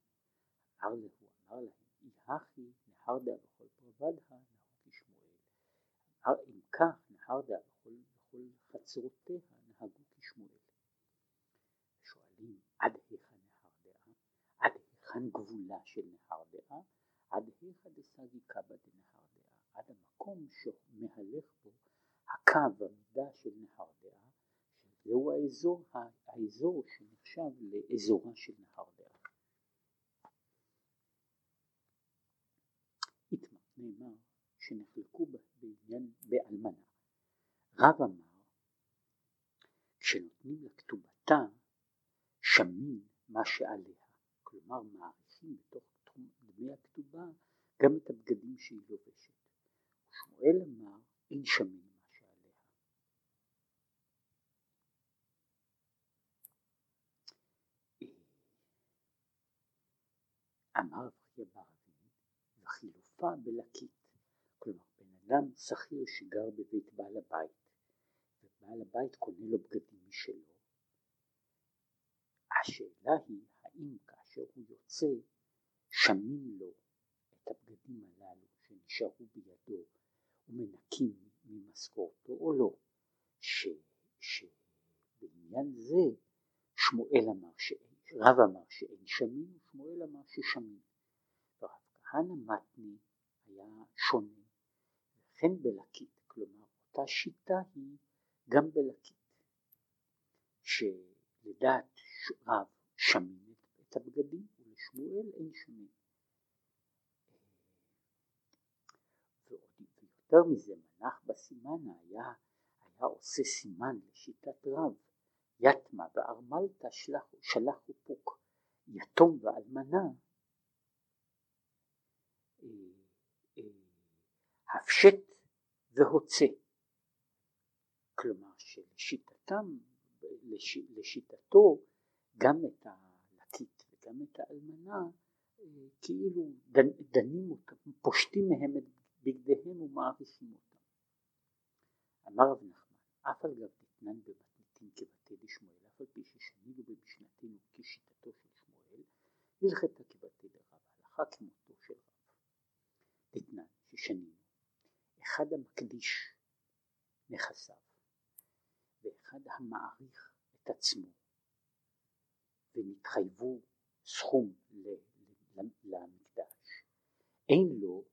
אמר להו, אמר להם, אי הכי נהר דעה בכל פרבד נהוג כשמואל. אם כך נהר דעה חצרותיה נהגו כשמואל. שואלים עד היכן נהר דעה? עד היכן גבולה של נהר דעה? עד היכא דסגיקה בדנהר דעה, עד המקום שמהלך בו הקו המידה של נהר דעה, שזהו האזור, האזור שנחשב לאזורה של נהר דעה. נאמר שנחלקו בעניין באלמנה. רב אמר כשנותנים לכתובתה שמין מה שעליה, כלומר מעריכים בתוך דמי הכתובה גם את הבגדים שהיא לובשת. ושמואל אמר אין שמן מה שעליה. אמר אבריה ברבין וחילופה בלקית, כלומר בן אדם שכיר שגר בבית בעל הבית ובעל הבית קונה לו בגדים משלו. השאלה היא האם כאשר הוא יוצא שמים לו את הבגדים הללו שנשארו בידו ומנקים ממשכורתו או לא, ש, שבעניין זה שמואל אמר שאין, רב אמר שאין שמים ושמואל אמר ששמים. ורב כהנא מתני היה שונה, וכן בלקית, כלומר אותה שיטה היא גם בלקית, שלדעת רב שמים את הבגדים ולשמואל אין שונה. ויותר מזה מנח בסימן היה, היה עושה סימן לשיטת רב, יתמה וארמלתא שלחו פוק, יתום ואלמנה, אה, אה, הפשט והוצא. כלומר שלשיטתם לש, לשיטתו גם את הלקית וגם את האלמנה אה, כאילו דנ, דנים אותם, פושטים מהם את בגדיהם ומעריכים אותם. אמר רב נחמן, אף על גב דתנן במתניתין כבתי דשמואל, אף על פי ששנינו במשנתנו כשיטתו של שמואל, הלכתה כבתי דרב, הלכה כמותו של רב. דתנן ששנינו, אחד המקדיש נכסיו, ואחד המעריך את עצמו, ונתחייבו סכום למקדש, אין לו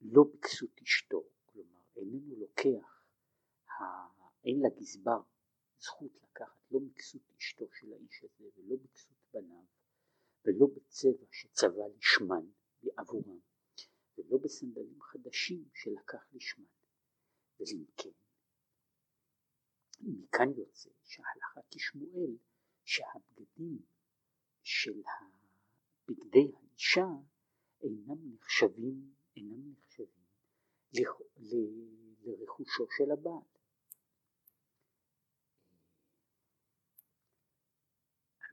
לא בכסות אשתו, כלומר איננו לוקח, אין לגזבר זכות לקחת לא מכסות אשתו של האיש הזה ולא בכסות בניו ולא בצבע שצבע לשמן עבורם ולא בסנדלים חדשים שלקח לשמן. ואם כן מכאן יוצא שההלכה כשמואל שהבגדים של בגדי האישה אינם נחשבים אינם נחשבים לרכושו של הבעל.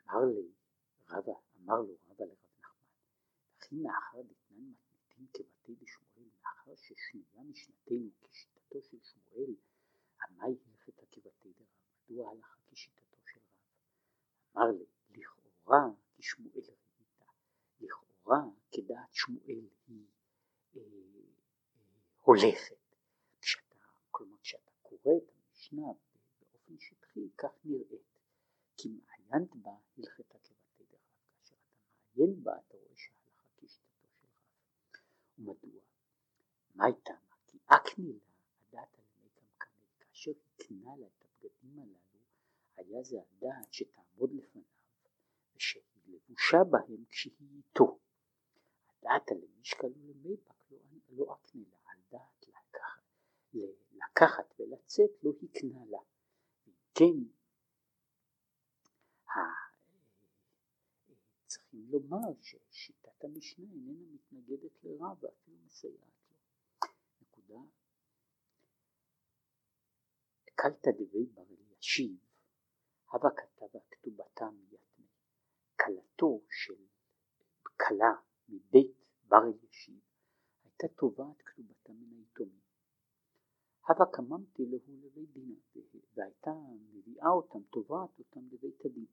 אמר לי רבא, אמר לו רבא לרב נחמן, וכי מאחר דתנן מתניתין כבתי דשמואל, מאחר ששנויה משנתנו כשיטתו של שמואל, עמי הלכת כבתי דרב, מדוע הלכה כשיטתו של רב? אמר לי, לכאורה כשמואל ראיתה, לכאורה כדעת שמואל היא הולכת. כשאתה, כלומר כשאתה קורא את המשנה באופן שטחי, כך נראית. כי מעיינת בה הלכתה כבתי דרב. כאשר אתה מעיין בה אתה רואה שהלכה כשיטתו של רב. ומדוע? מה הייתה? כי אקני לה הדעת על מי קמקמי. כאשר הקנה לה היה זה הדעת שתעמוד לפניו, ושהיא לבושה בהם כשהיא איתו. הדעת על משקלו למי פק לא, לא אקנה לה. לקחת ולצאת לא הקנה לה. כן, צריכים לומר ששיטת המשנה איננה מתנגדת לרב ואפילו מסייעת לו. נקודה. קלתא דבי בר אלישיב, הווה כתבה כתובתה מיתמי. כלתו של כלה מבית בר אלישיב הייתה תובעת כתובתה מן היתומים. הווה קממתי להו לבית דין, והייתה מביאה אותם, תובעת אותם לבית הדין.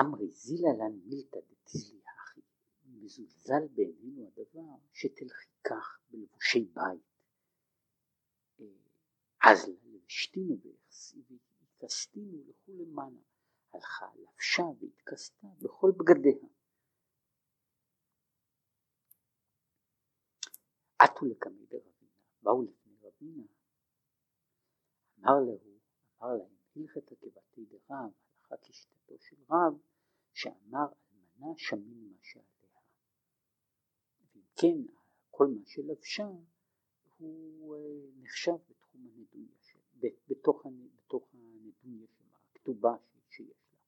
אמרי זילה לן מילתא דתיזלי אחי, מזולזל בעינינו הדבר שתלכי כך בלבושי בית. אז לבשתינו והתכסתינו לכו למעלה, הלכה לבשה והתכסתה בכל בגדיה. עטו לקמי דרב באו לפני רבינה, אמר להו, אמר להם, הלכת כבתי דרב, הלכה כשיטתו של רב, שאמר אלמנה שמין מה שעליה. ואם כן, כל מה שלבשה הוא אה, נחשב בתוך, בתוך הנדוניה של הכתובה שיש לה.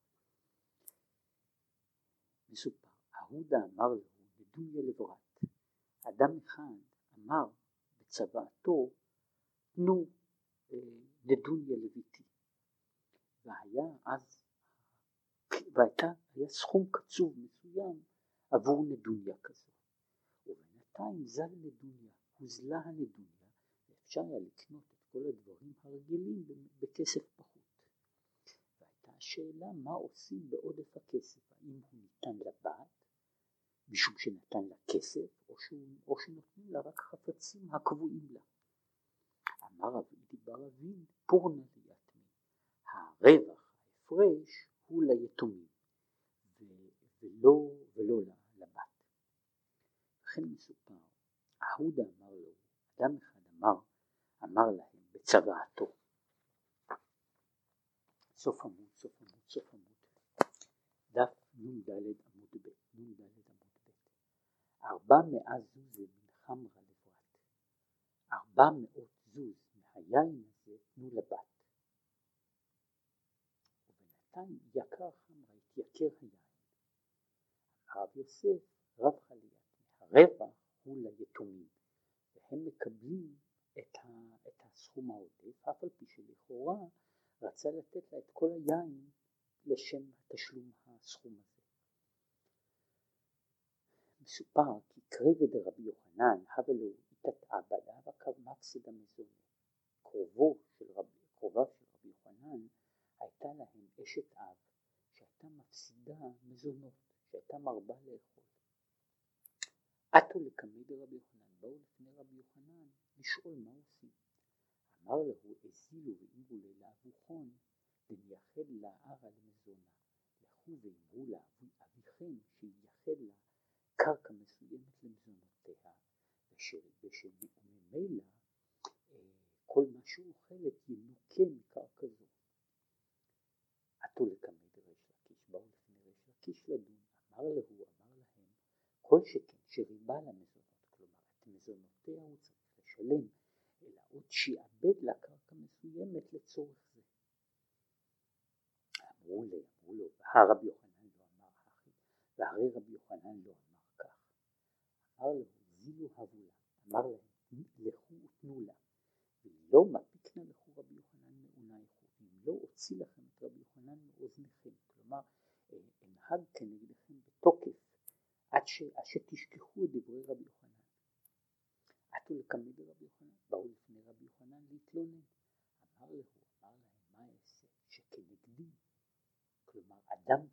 מסופר, אהודה אמר לו, נדוניה לברת. אדם אחד אמר צוואתו תנו אה, נדוניה לביתי והיה אז והייתה היה סכום קצוב מסוים עבור נדוניה כזו ובינתיים זל נדוניה הוזלה הנדוניה ואפשר היה לקנות כל הדברים הרגילים בכסף פחות והייתה השאלה מה עושים בעודף הכסף האם הוא ניתן לבת משום שנתן לה כסף, או, שהוא, או שנותנים לה רק חפצים הקבועים לה. אמר רב אידי בר אבין, פורנה ליתמי, הרווח, ההפרש, הוא ליתומים, ולא, ולא לבת. לכן מסופר, אהודה אמר לו, אדם אחד אמר, אמר להם בצוואתו, סוף עמוד, סוף עמוד, סוף עמוד, דף נ"ד עמוד ב', נ"ד עמוד ארבע מאה זוז מן חמרה לברת, ארבע מאות זוז מהיין הזה תנו לבת. ובינתיים יקר חמרה, התייקר היין. הרב יוסף רב חליית, הרווח הוא ליתומים, והם מקבלים את, ה, את הסכום העודף, אף על פי שלכאורה רצה לתת לה את כל היין לשם תשלום הסכום הזה. מסופר כי קריבי דרבי יוחנן הווה לו התעתעה בלה וקרמקסד המזונה. קרובו של רבי, קרובה של רבי יוחנן הייתה להם אשת אב שהייתה מפסידה מזונות, שהייתה מרבה לאכול. עטו לקמי דרבי יוחנן, באו לפני רבי יוחנן לשאול מה עושים. אמר להו הזילו ואמרו לאבוכון ונייחד לה ערה למזונה. לכו ואמרו לאביכם שייחד לה קרקע מסוימת למזונותיה, ושממילא אה, כל מה שהוא אוכלת ינוקה מקרקע זו. עטו לקמי דריש לקיש, באו לפני ריש לקיש לדון, אמר להו, אמר להם, כל שכן שריבה למזונות, כלומר את מזונותיה הוא לשלם, אלא עוד שיעבד לה קרקע מסוימת לצורך זה. אמרו לי, אמרו לו, והרבי יוחנן לא אמר הכי, והרי רבי יוחנן לא אמר כך. אמר לו, זילו הבולה, אמר להם, לכו ותנו לה, ולא מפיקנה לכו רבי יוחנן מעונייכו, אם לא אוציא לכם את רבי יוחנן מאוזניכם, כלומר, אנהג כנגדכם בתוקף, עד שתשכחו את דברי רבי יוחנן. עטו לקמי ברבי יוחנן, באו לפני רבי יוחנן להתלונן. אמר לו, אמר להם, מה אעשה? שכנגדי, כלומר אדם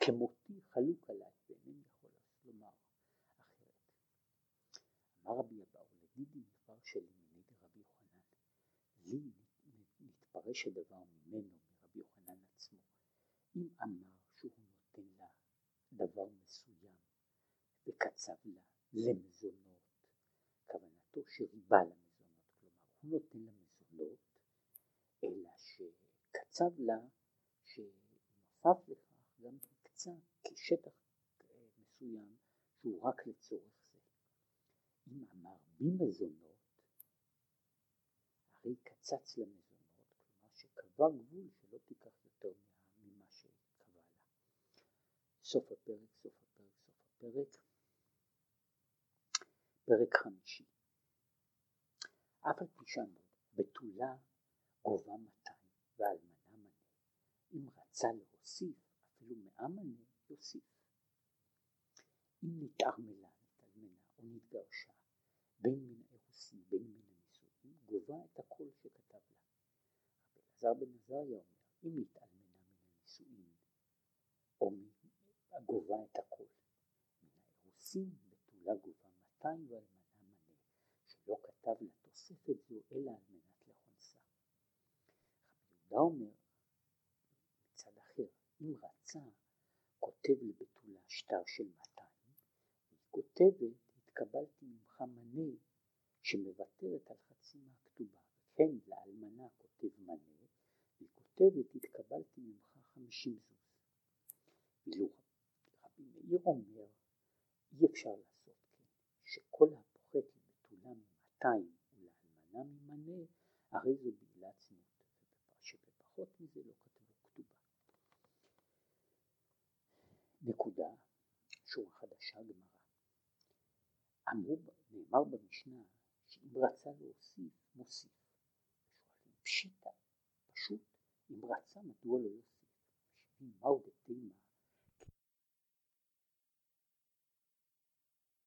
כמותי חלוק עליי, ואינני יכול לומר אחרת. אמר רבי אבאו, לדידי דבר מנגד רבי יוחנן, לי נתפרש הדבר ממנו, מרבי יוחנן עצמו. אם אמר שהוא נותן לה דבר מסוים וקצב לה למזונות, כוונתו שריבה למזונות, כלומר הוא נותן לה מזונות, אלא שקצב לה שנוסף לכך גם הקצה כשטח מסוים שהוא רק לצורך זה. אם אמר במזונות, הרי קצץ למזונות, כלומר שקבע גבול שלא תיקח יותר ממה שקבע לה. סוף הפרק, סוף הפרק, סוף הפרק. פרק חמישי. אף על פי שאמרו, בתולה גובה 200 ואלמנה מנה. אם רצה להוסיף אפילו מאה מנה, יוסיף. אם נתערמלה, נתעלמנה או נתגרשה, בין מן האירוסים, בין מן הנישואים, גובה את הכל שכתב לה. אלעזר בן עזריה אומר, אם נתעלמנה מן הנישואים, או גובה את הכל, מן האירוסים, בתולה גובה 200 ואלמנה מנה, שלא כתב לה תוספת זו אלא על מנת לכונסה. רבי יהודה אומר, מצד אחר, אם רצה, כותב לבתולה שטר של 200, היא כותבת, התקבלתי ממך מנה שמוותרת על חצי מהכתובה, וכן לאלמנה כותב מנה, והיא כותבת, התקבלתי ממך 50 זוז. ואילו רבי מאיר אומר, אי אפשר לעשות כן, שכל הפוחת לבתולה מ-200 ולאלמנה ממנה, הרי זו בעילת זנות, שבפחות מזה לא כתבו כתובה. נקודה, שורה חדשה גמרא. אמרו, נאמר במשנה, שאם רצה להוסיף, מוסיף. פשיטא, פשוט, אם רצה, מדוע לא יוסיף?